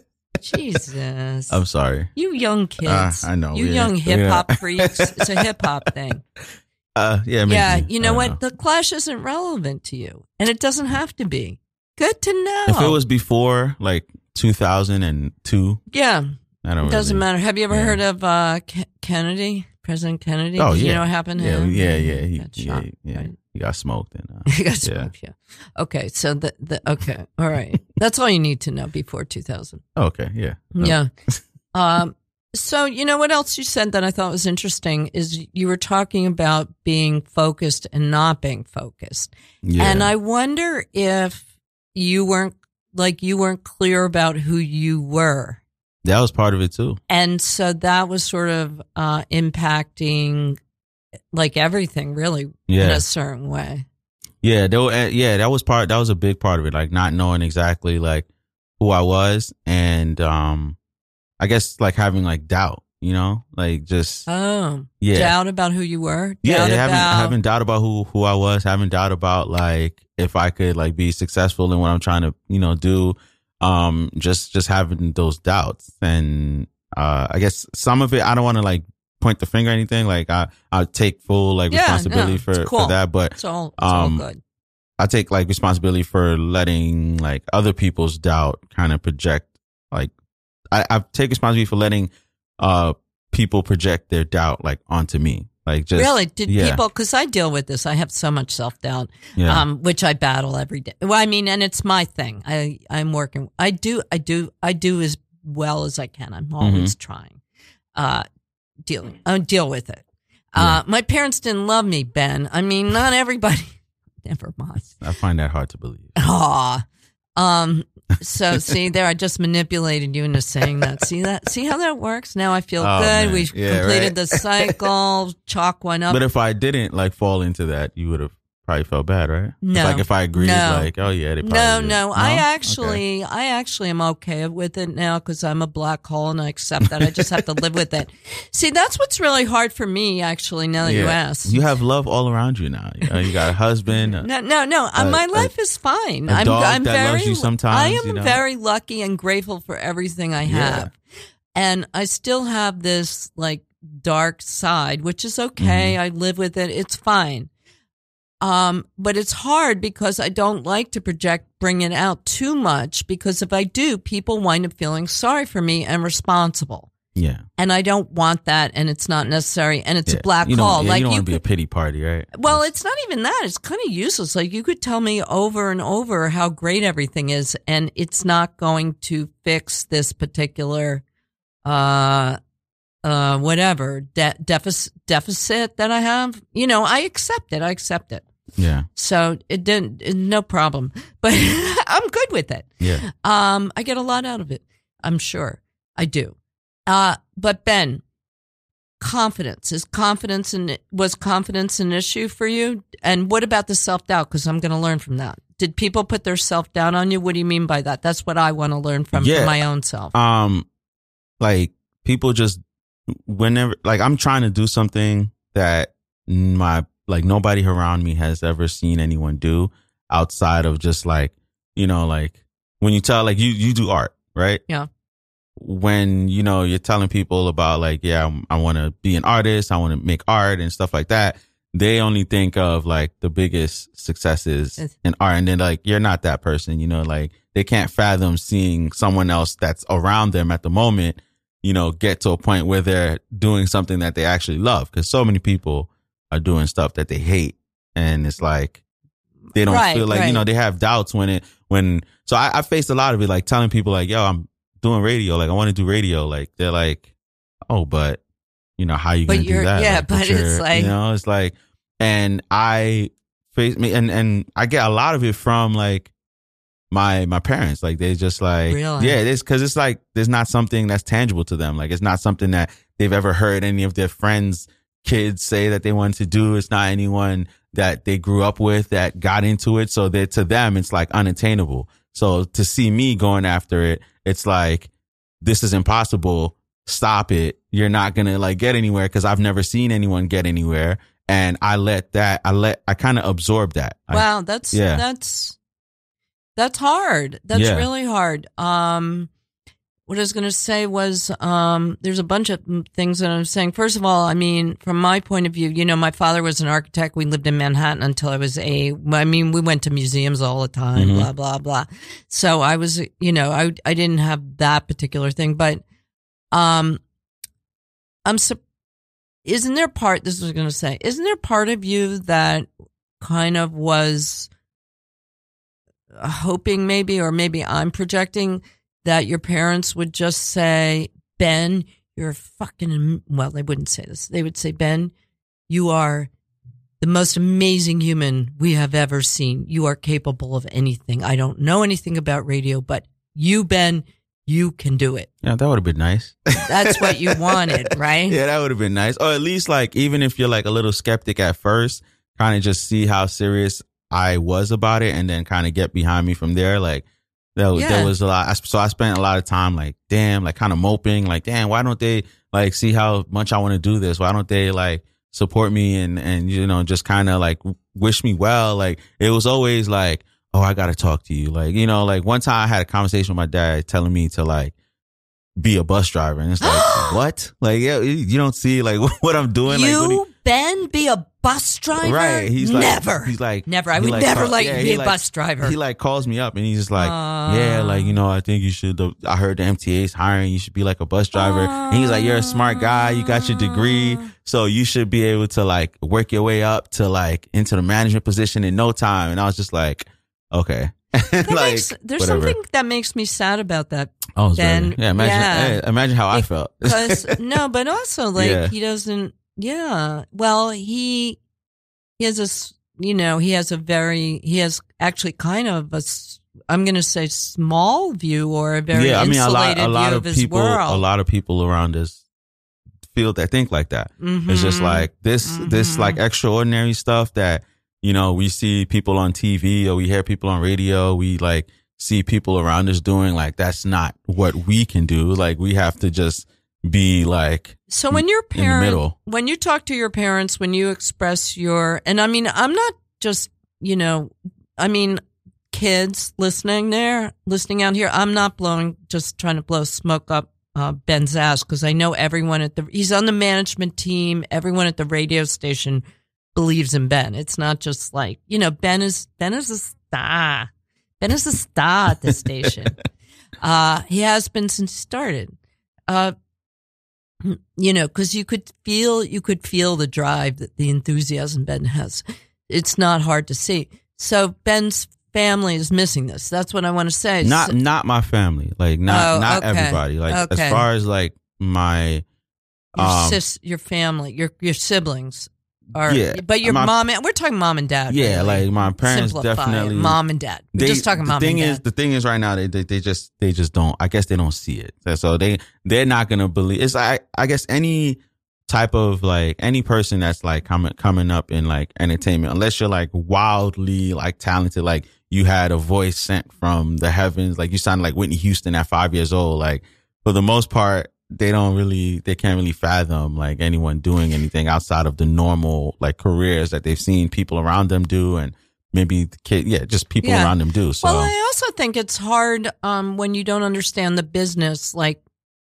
Jesus. I'm sorry. you young kids. Uh, I know, You young hip hop Yeah. freaks. It's a hip hop thing. Uh, yeah, maybe. yeah, you I know don't what? The Clash isn't relevant to you, and it doesn't have to be. Good to know. If it was before like 2002, yeah, I don't. it doesn't really, matter. Have you ever yeah. heard of uh, K- Kennedy, President Kennedy? Oh, yeah, You know what happened to Yeah, him? yeah, yeah. He, got shot, yeah. right? He got smoked and. Uh, He got yeah. smoked, yeah. Okay, so the, the okay, all right. That's all you need to know before 2000. Okay. Yeah. No. Yeah. um, so, you know what else you said that I thought was interesting is you were talking about being focused and not being focused. Yeah. And I wonder if you weren't like you weren't clear about who you were. that was part of it too. And so that was sort of uh, impacting like everything really in a certain way. Yeah, there, were- uh, yeah, that was part. That was a big part of it, like not knowing exactly like who I was, and um, I guess like having like doubt, you know, like just Oh, yeah, doubt about who you were. yeah, doubt having about having doubt about who who I was, having doubt about like if I could like be successful in what I'm trying to you know do, um, just just having those doubts, and uh, I guess some of it I don't want to like point the finger or anything, like I I take full like Yeah, responsibility no, for cool. for that, but it's all, it's um, all good. I take like responsibility for letting like other people's doubt kind of project like I, I take responsibility for letting uh people project their doubt like onto me. Like just really? Did yeah, people? Because I deal with this. I have so much self doubt, yeah. um, which I battle every day. Well, I mean, and it's my thing. I I'm working. I do. I do. I do as well as I can. I'm always trying. Uh, dealing. I deal with it. Uh, my parents didn't love me, Ben. I mean, not everybody. Never mind. I find that hard to believe. Aw. Um, so see there, I just manipulated you into saying that. See that? See how that works? Now I feel Oh, good. man. We Yeah, completed right. the cycle. Chalk one up. But if I didn't like fall into that, you would have probably felt bad, right? No. Like if I agreed, No. like, oh yeah, they probably no, did. no, I Okay. actually, I actually am okay with it now because I'm a black hole and I accept that. I just have to live with it. See, that's what's really hard for me, actually. Now that you ask, You have love all around you now. You, know, you got a husband. a- No, no, no. Uh, a- my a- life is fine. a I'm, dog I'm that very, loves you sometimes, I am you know? very lucky and grateful for everything I Yeah. have, and I still have this like dark side, which is okay. Mm-hmm. I live with it. It's fine. Um, but it's hard because I don't like to project, bring it out too much because if I do, people wind up feeling sorry for me and responsible. yeah. And I don't want that, and it's not necessary, and it's yeah. a black you hole. yeah, like you don't you want to be a pity party, right? well, it's not even that. It's kind of useless. Like you could tell me over and over how great everything is, and it's not going to fix this particular, uh, uh, whatever de- deficit deficit that I have. You know, I accept it. I accept it. Yeah, So it didn't. No problem. But I'm good with it. yeah. Um, I get a lot out of it. I'm sure I do. Uh, but Ben, confidence is confidence and was confidence an issue for you? And what about the self doubt? Because I'm going to learn from that. Did people put their self doubt on you? What do you mean by that? That's what I want to learn from Yeah. for my own self. um like people just whenever like i'm trying to do something that my like nobody around me has ever seen anyone do outside of just like you know like when you tell like you you do art right? Yeah. when you know you're telling people about like yeah I'm- i want to be an artist i want to make art and stuff like that they only think of like the biggest successes in art. And then like you're not that person you know like they can't fathom seeing someone else that's around them at the moment you know get to a point where they're doing something that they actually love. Because so many people are doing stuff that they hate and it's like they don't Right, feel like you know they have doubts when it when so I, I faced a lot of it like telling people like yo i'm doing radio like i want to do radio like they're like oh but you know how you But gonna do you're- that yeah, Like, but it's like- you know it's like and i face me and and i get a lot of it from like my my parents like they just like Really? yeah it's because it's like there's not something that's tangible to them like it's not something that they've ever heard any of their friends kids say that they want to do it's not anyone that they grew up with that got into it so that to them it's like unattainable so to see me going after it it's like this is impossible stop it you're not gonna like get anywhere because i've never seen anyone get anywhere and i let that i let i kind of absorb that Wow, that's Yeah. that's that's hard. That's Yeah. really hard. Um what I was going to say was um there's a bunch of things that I'm saying. First of all, I mean, from my point of view, you know, my father was an architect. We lived in Manhattan until I was a I mean, we went to museums all the time, Mhm. blah blah blah. So I was, you know, I I didn't have that particular thing, but um I'm isn't there part this is what I was going to say. Isn't there part of you that kind of was hoping maybe, or maybe I'm projecting that your parents would just say, Ben, you're fucking, well, they wouldn't say this. They would say, Ben, you are the most amazing human we have ever seen. You are capable of anything. I don't know anything about radio, but you, Ben, you can do it. yeah that would have been nice That's what you wanted, right? yeah, that would have been nice. Or at least like even if you're like a little skeptic at first, kind of just see how serious I was about it, and then kind of get behind me from there. Like there, Yeah. there was a lot. So I spent a lot of time like, damn, like kind of moping, like, damn, why don't they like see how much I want to do this? Why don't they like support me and and you know just kind of like wish me well? Like it was always like. Oh, I gotta talk to you. Like, you know, like one time I had a conversation with my dad telling me to like be a bus driver. And it's like, what? Like, yeah, you don't see like what I'm doing. you, like, what Ben, be a bus driver? right. He's like, never. He's like, never. I would like, never like yeah, be a like- bus driver. He like calls me up and he's just like, Uh. yeah, like, you know, I think you should, I heard the MTA's hiring. You should be like a bus driver. and he's like, you're a smart guy. You got your degree. So you should be able to like work your way up to like into the management position in no time. And I was just like, okay. Like, makes, there's whatever. something that makes me sad about that Oh, then- yeah, imagine, yeah. yeah, imagine how I felt. because no, but also like Yeah. he doesn't. Yeah, well, he he has a you know he has a very he has actually kind of a I'm going to say small view or a very yeah, I mean, a lot, insulated a lot view of his people, world. a lot of people around us feel that think like that. It's just Mhm. like this, this Mhm. like extraordinary stuff that you know we see people on TV or we hear people on radio. We like see people around us doing like that's not what we can do. Like we have to just be like So when your parents, when you talk to your parents, when you express your, and I mean, I'm not just, you know, I mean, kids listening there, listening out here, I'm not blowing, just trying to blow smoke up uh, Ben's ass because I know everyone at the, he's on the management team, everyone at the radio station believes in Ben. It's not just like, you know, Ben is, Ben is a star. Ben is a star at the station. uh, he has been since started. Uh, you know, because you could feel you could feel the drive that the enthusiasm Ben has. It's not hard to see. So Ben's family is missing this. That's what I want to say. not So- not my family, like not Oh, not okay. everybody. Like Okay. as far as like my your um, sis, your family, your your siblings are. Yeah, but your my- mom. and We're talking mom and dad. yeah, really. like my parents Simplify it. definitely mom and dad. We're just talking the mom thing and is dad. the thing is right now they, they they just they just don't i guess they don't see it so they they're not gonna believe it's i i guess any type of like any person that's like coming coming up in like entertainment unless you're like wildly like talented like you had a voice sent from the heavens like you sounded like whitney houston at five years old like for the most part they don't really they can't really fathom like anyone doing anything outside of the normal like careers that they've seen people around them do and maybe the kid yeah just people Yeah. around them do so Well, I also think it's hard um, when you don't understand the business. Like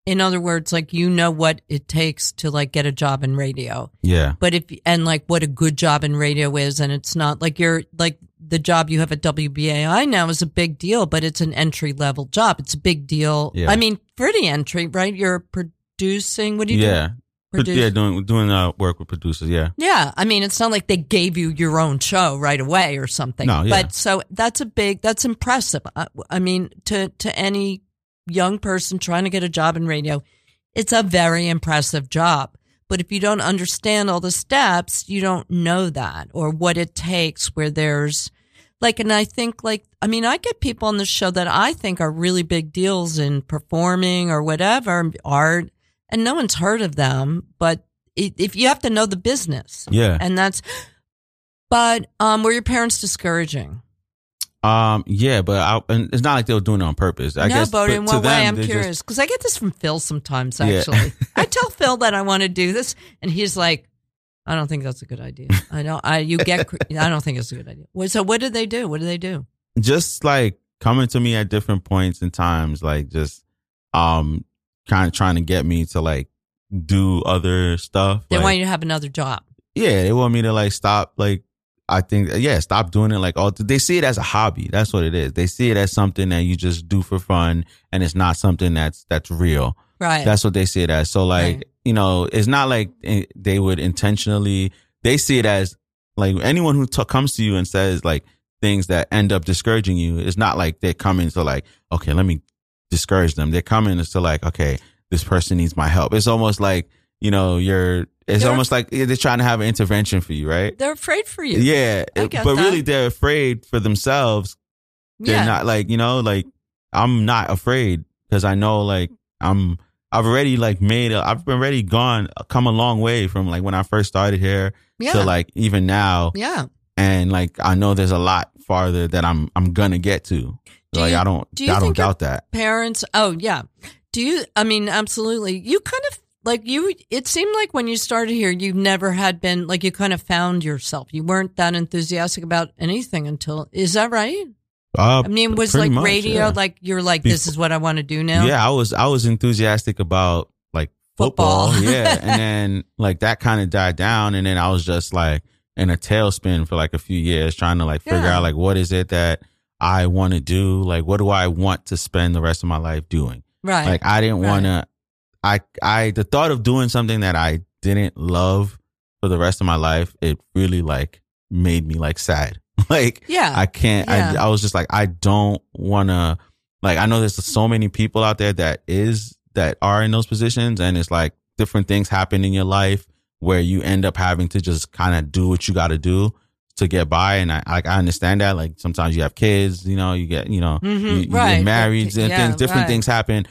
in other words, like you know what it takes to like get a job in radio. Yeah. But if and like what a good job in radio is, and it's not like you're like the job you have at WBAI now is a big deal, but it's an entry level job. It's a big deal. Yeah. I mean, pretty entry, right? You're producing. What do you do? Yeah. Pro- Produce- yeah, doing doing uh, work with producers. Yeah. Yeah, I mean, it's not like they gave you your own show right away or something. No, yeah. But so that's a big, that's impressive. I, I mean, to to any young person trying to get a job in radio, it's a very impressive job. But if you don't understand all the steps, you don't know that or what it takes. Where there's like, and I think like, I mean, I get people on the show that I think are really big deals in performing or whatever art, and no one's heard of them. But it, if you have to know the business, Yeah. and that's. But um, were your parents discouraging? Um. Yeah, but I, and it's not like they were doing it on purpose. I no, guess. but in to what way? them, I'm curious because I get this from Phil sometimes. Yeah. Actually, I tell Phil that I want to do this, and he's like, "I don't think that's a good idea." I don't. I you get. I don't think it's a good idea. Well, So what did they do? What did they do? just like coming to me at different points and times, like just um kind of trying to get me to like do other stuff. They like, want you to have another job. yeah, they want me to like stop like I think yeah, stop doing it like all they see it as a hobby. That's what it is. They see it as something that you just do for fun and it's not something that's that's real. Right. That's what they see it as. So like, Right. you know, it's not like eh, they would intentionally they see it as like anyone who t- comes to you and says like things that end up discouraging you, it's not like they're coming to like, okay, let me discourage them. They're coming to like, okay, this person needs my help. It's almost like, you know, you're it's They're- almost like they're trying to have an intervention for you, right? They're afraid for you. Yeah, but that. really they're afraid for themselves. They're Yeah. not like, you know, like I'm not afraid because I know like I'm I've already like made a, I've already gone come a long way from like when I first started here yeah. to like even now yeah. and like I know there's a lot farther that I'm I'm gonna get to. Do like you- I don't do you I don't doubt that. parents oh yeah do you i mean absolutely you kind of like you it seemed like when you started here you never had been like you kind of found yourself you weren't that enthusiastic about anything until is that right Uh, i mean was like much, radio yeah. like you're like this is what i want to do now Yeah, I was I was enthusiastic about like football. Football. yeah. And then like that kind of died down and then I was just like in a tailspin for like a few years trying to like figure Yeah. out like what is it that I want to do? Like what do I want to spend the rest of my life doing? right Like I didn't Right. want to I I the thought of doing something that I didn't love for the rest of my life, it really like made me like sad. like yeah I can't. Yeah. I I was just like, I don't want to. Like, I know there's so many people out there that is that are in those positions, and it's like different things happen in your life where you end up having to just kind of do what you got to do to get by. And I like I understand that. Like sometimes you have kids, you know, you get you know Mhm, you, you right. get married and Yeah, things, different right. things happen.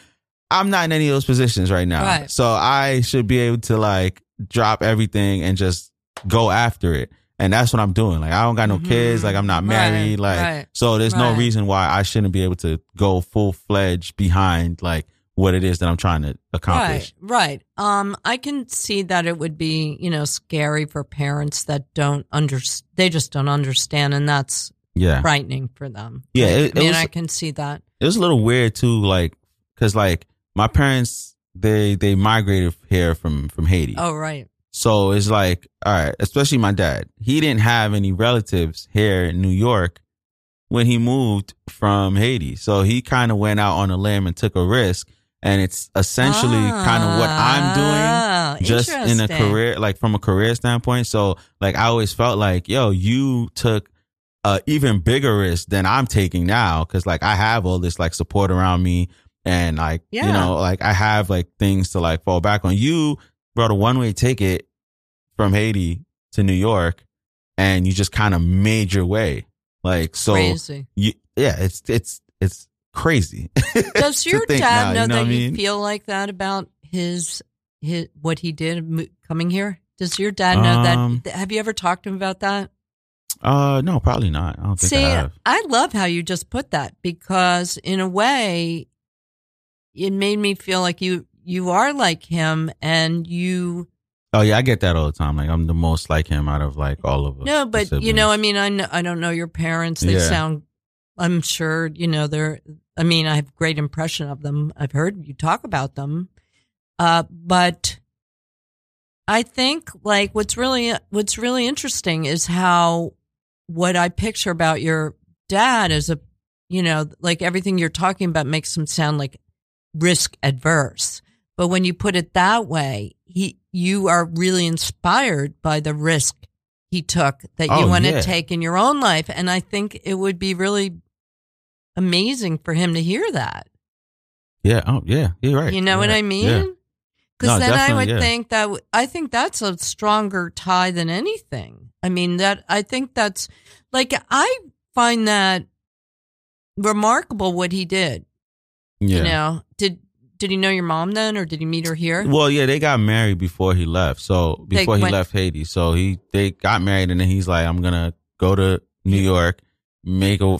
I'm not in any of those positions right now, Right. so I should be able to like drop everything and just go after it. And that's what I'm doing. Like I don't got no Mhm. kids. Like I'm not married. Right, like right, so, there's no reason why I shouldn't be able to go full fledged behind like what it is that I'm trying to accomplish. Right, right. Um, I can see that it would be, you know, scary for parents that don't under, they just don't understand, and that's Yeah, frightening for them. Yeah, it- I mean, was- I can see that. it was a little weird too. Like, cause like my parents they they migrated here from from Haiti. Oh, right. So it's like, all right, especially my dad. He didn't have any relatives here in New York when he moved from Haiti. So he kind of went out on a limb and took a risk. And it's essentially kind of what I'm Ah, doing just in a career, like from a career standpoint. So like I always felt like, yo, you took a even bigger risk than I'm taking now. Cause like I have all this like support around me and like, Yeah. you know, like I have like things to like fall back on. You brought a one way ticket from Haiti to New York and you just kind of made your way. Like, so Crazy. you, yeah, it's, it's, it's crazy. Does your dad now, know you know that I you feel like that about his his what he did coming here? Does your dad know Um, that? Have you ever talked to him about that? Uh, no, probably not. I don't think See, I have. I love how you just put that because in a way, it made me feel like you you are like him and you Oh yeah, I get that all the time. Like I'm the most like him out of like all of us. no, but you know, I mean, I know, I don't know your parents. They Yeah. sound, I'm sure, you know, they're I mean, I have a great impression of them. I've heard you talk about them. Uh, but I think like what's really what's really interesting is how what I picture about your dad is a you know like everything you're talking about makes him sound like risk adverse. But when you put it that way, he you are really inspired by the risk he took that you Oh, want to take in your own life. And I think it would be really amazing for him to hear that. Yeah. Oh, yeah. You're right. You know You're what right. I mean? Because No, then I would yeah. think that w- I think that's a stronger tie than anything. I mean that I think that's like I find that remarkable what he did. Yeah. You know, did did he know your mom then, or did he meet her here? Well, yeah, they got married before he left. So before he went- left Haiti, so he they got married, and then he's like, "I'm gonna go to New York, make a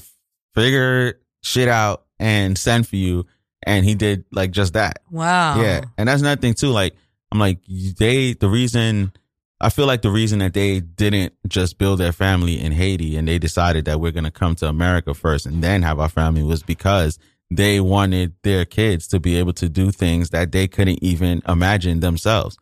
figure shit out, and send for you." And he did like just that. Wow. Yeah, and that's another thing too. Like I'm like they the reason I feel like the reason that they didn't just build their family in Haiti and they decided that we're gonna come to America first and then have our family was because they wanted their kids to be able to do things that they couldn't even imagine themselves.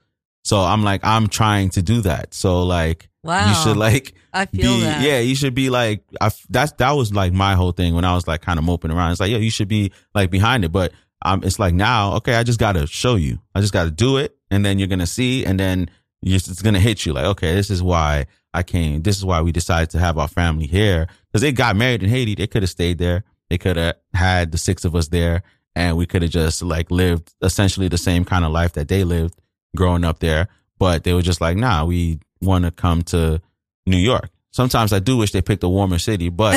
So I'm like I'm trying to do that. So like Wow. you should like I feel be that. yeah you should be like I, that's that was like my whole thing when i was like kind of moping around it's like yeah you should be like behind it but um it's like now okay i just gotta show you i just gotta do it and then you're gonna see and then you're, it's gonna hit you like okay this is why i came this is why we decided to have our family here because they got married in haiti they could have stayed there they could have had the six of us there and we could have just like lived essentially the same kind of life that they lived growing up there but they were just like nah we want to come to New York. Sometimes I do wish they picked a warmer city, but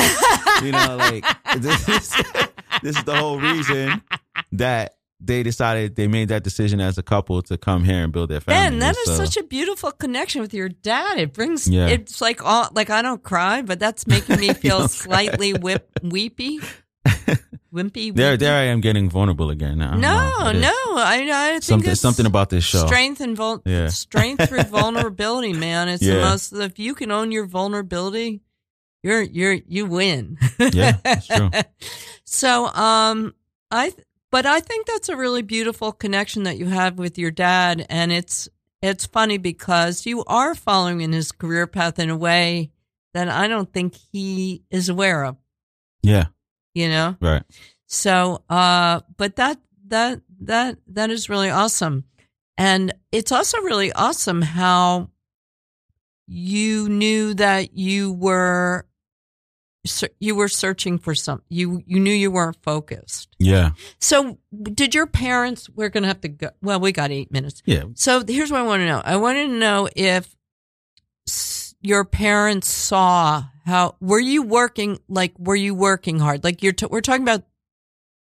you know, like this is, this is the whole reason that they decided they made that decision as a couple to come here and build their family. And that is So, such a beautiful connection with your dad. It brings Yeah. it's like all like I don't cry, but that's making me feel slightly whip weepy. Wimpy. there, there I am getting vulnerable again. No, is. no. I, I think something, something about this show. strength and vul- Yeah. strength through vulnerability, man. It's the Yeah. most. If you can own your vulnerability, you're you're you win. Yeah, that's true. so, um, I but I think that's a really beautiful connection that you have with your dad, and it's it's funny because you are following in his career path in a way that I don't think he is aware of. Yeah, You know. right. So, uh, but that that that that is really awesome, and it's also really awesome how you knew that you were you were searching for some you you knew you weren't focused. Yeah, So, did your parents? We're gonna have to go. Well, we got eight minutes. yeah. So here's what I want to know. I want to know if your parents saw how were you working like were you working hard? Like you're t- we're talking about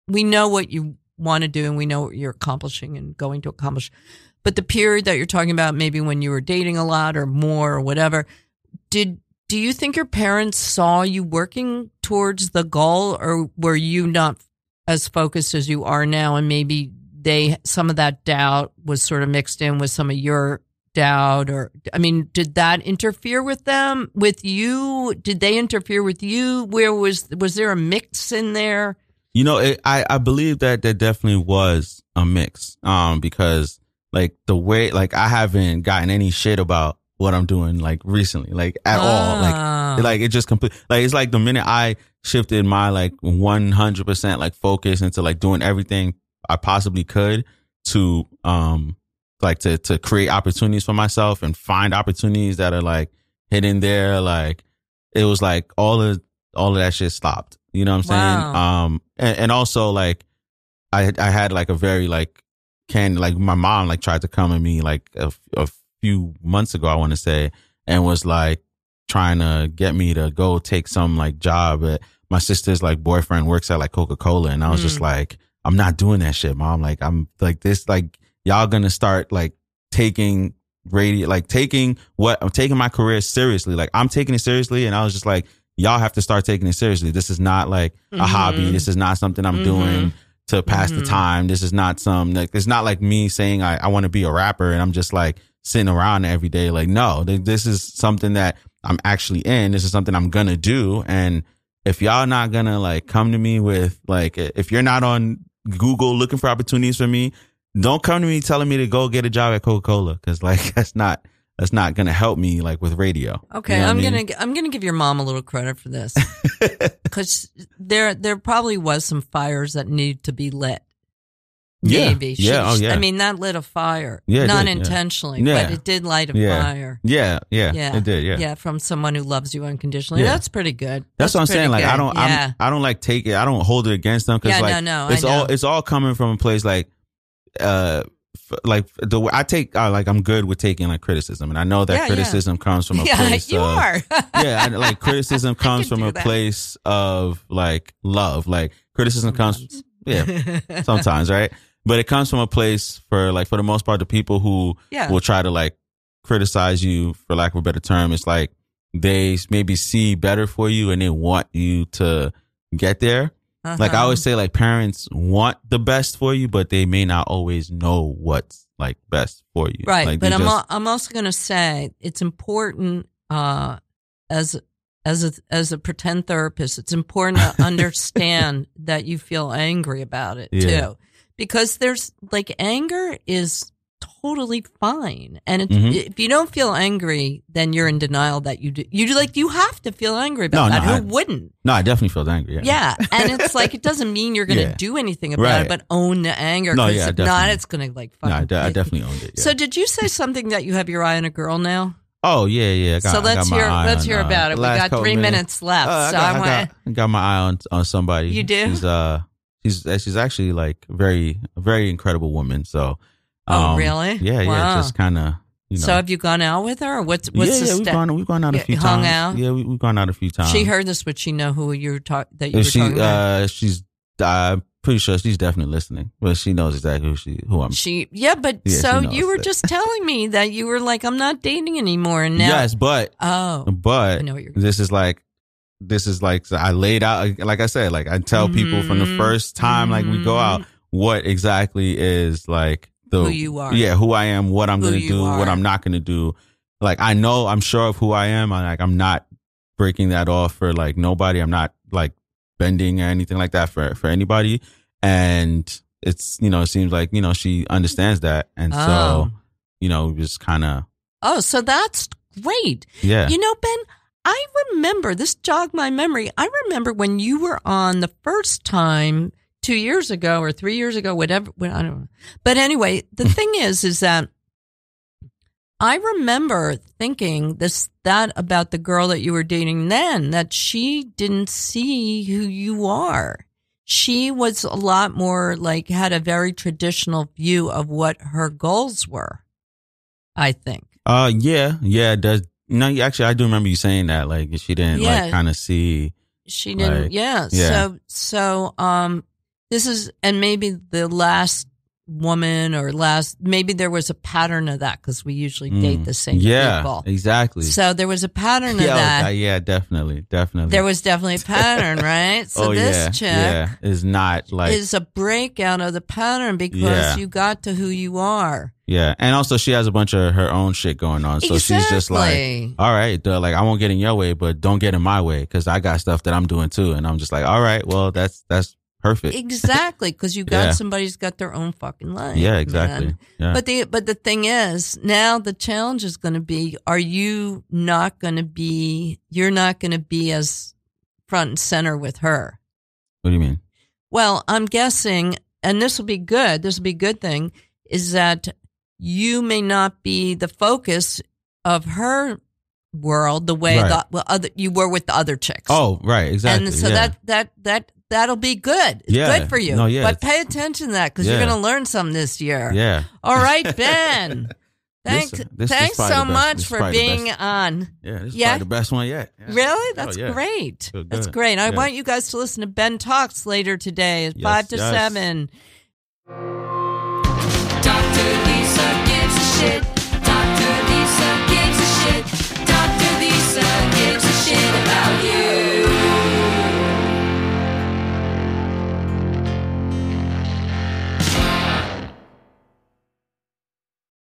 we know what you want to do and we know what you're accomplishing and going to accomplish. But the period that you're talking about maybe when you were dating a lot or more or whatever, did do you think your parents saw you working towards the goal or were you not as focused as you are now and maybe they some of that doubt was sort of mixed in with some of your doubt or i mean did that interfere with them with you did they interfere with you where was was there a mix in there You know, it, I I believe that there definitely was a mix. Um, because like the way like I haven't gotten any shit about what I'm doing like recently, like at all. Like Ah. like it just complete like it's like the minute I shifted my like 100 percent like focus into like doing everything I possibly could to um like to to create opportunities for myself and find opportunities that are like hidden there. Like it was like all of all of that shit stopped. You know what I'm saying? Wow. Um and, and also like I I had like a very like can like my mom like tried to come at me like a, a few months ago I want to say and was like trying to get me to go take some like job at my sister's like boyfriend works at like Coca-Cola and I was just Mm. like I'm not doing that shit mom like I'm like this like y'all gonna start like taking radio like taking what I'm taking my career seriously. Like I'm taking it seriously and I was just like y'all have to start taking it seriously. This is not like a Mhm. hobby. This is not something I'm Mhm. doing to pass the Mhm. time. This is not some like it's not like me saying I, I want to be a rapper and I'm just like sitting around every day like no. Th- this is something that I'm actually in. This is something I'm gonna do. And if y'all not gonna like come to me with like if you're not on Google looking for opportunities for me, don't come to me telling me to go get a job at Coca Cola because like that's not that's not gonna help me like with radio. Okay, You know I'm I mean? gonna I'm gonna give your mom a little credit for this because there there probably was some fires that need to be lit. Yeah, She- oh, yeah, oh, yeah. I mean, that lit a fire. Yeah, not did, intentionally, Yeah. but it did light a Yeah. fire. Yeah, yeah, Yeah, it did. Yeah, yeah, from someone who loves you unconditionally. Yeah. That's pretty good. That's, what I'm saying. Like I don't, Yeah. I'm, I don't like take it. I don't hold it against them because Yeah, like no, no, I it's all, it's all coming from a place like, uh, f- like the way I take, uh, like I'm good with taking like criticism, and I know that Yeah, yeah. criticism comes from a yeah, place. you of, are. yeah, I, like criticism comes from a that. place of like love. Like criticism comes, yeah, sometimes, right? But it comes from a place for like for the most part, the people who Yeah. will try to like criticize you, for lack of a better term, it's like they maybe see better for you and they want you to get there. Like I Uh-huh. always say, like parents want the best for you, but they may not always know what's like best for you. Right, Like, but I'm just- al- I'm also going to say it's important uh, as as a as a pretend therapist. It's important to understand that you feel angry about it Yeah. too, because there's like anger is totally fine, and Mhm. if you don't feel angry, then you're in denial that you do. You do like you have to feel angry about No, that. no, Who I- wouldn't? no, I definitely feel angry. Yeah. Yeah, and it's like it doesn't mean you're going to Yeah. do anything about Right. it, but own the anger. No, yeah, if not, it's going to like No, I, de- I definitely owned it. Yeah. So did you say something that you have your eye on a girl now? oh yeah, yeah. Got, so let's hear let's on, hear uh, about it. We got three minutes left, Uh, I so got, I I, want. got, I got my eye on on somebody. You do? She's uh, she's uh, she's actually like very very incredible woman. So. Oh, um, really? Yeah, yeah. Just kind of you know. So have you gone out with her? Or what's what's yeah, yeah, we've step? gone we've gone out a few hung times. out? Yeah, we, we've gone out a few times. She heard this. Would she know who you were talk that you were she talking about? uh she's I'm pretty sure she's definitely listening. But she knows exactly who she who I'm. She yeah, but Yeah, so you were that. just telling me that you were like, I'm not dating anymore, and now yes, but oh, but I know what you're. this is like this is like so I laid out like I said like I tell people from the Mhm. first time like we go out what exactly is like the Who you are. yeah who I am what I'm Who gonna do what. I'm not gonna do like I know I'm sure of who I am I like I'm not breaking that off for like nobody I'm not like bending or anything like that for for anybody and it's you know it seems like you know she understands that and Oh. so you know just kind of Oh, so that's great. yeah You know, Ben, I remember this jogged my memory. I remember when you were on the first time two years ago or three years ago, whatever. I don't know. But anyway, the thing is, is that I remember thinking this that about the girl that you were dating then that she didn't see who you are. She was a lot more like had a very traditional view of what her goals were. I think. Uh, yeah, yeah. Does no? Actually, I do remember you saying that. Like, she didn't Yeah. like kind of see. She didn't. Like, yeah. yeah. So so um, this is and maybe the last woman or last maybe there was a pattern of that because we usually date Mm. the same Yeah, people. exactly. So there was a pattern of yeah, that. okay, yeah, definitely, definitely. There was definitely a pattern, right? So oh this yeah, chick yeah, is not like is a breakout of the pattern because you got to who you are. yeah, and also she has a bunch of her own shit going on, so she's just like, all right, duh, like I won't get in your way, but don't get in my way because I got stuff that I'm doing too, and I'm just like, all right, well, that's that's perfect. Exactly, because you got Yeah. somebody's got their own fucking life. yeah, exactly. Yeah. But the but the thing is, now the challenge is going to be: Are you not going to be? You're not going to be as front and center with her. what do you mean? Well, I'm guessing, and this will be good. This will be a good thing. Is that you may not be the focus of her world the way Right. the well, other you were with the other chicks. Oh, right, exactly. And so yeah. that that that that'll be good. It's Yeah. good for you. No, yeah, But pay attention to that because you're going to learn something this year. yeah, All right, Ben. Uh, thanks, this- this thanks so best- much for being best. on. yeah. This is Yeah? probably the best one yet. Yeah. Really? Oh, That's yeah. great. That's great. I Yeah. want you guys to listen to Ben Talks later today at Yes, 5 to yes. 7. Dr. Lisa gives a shit.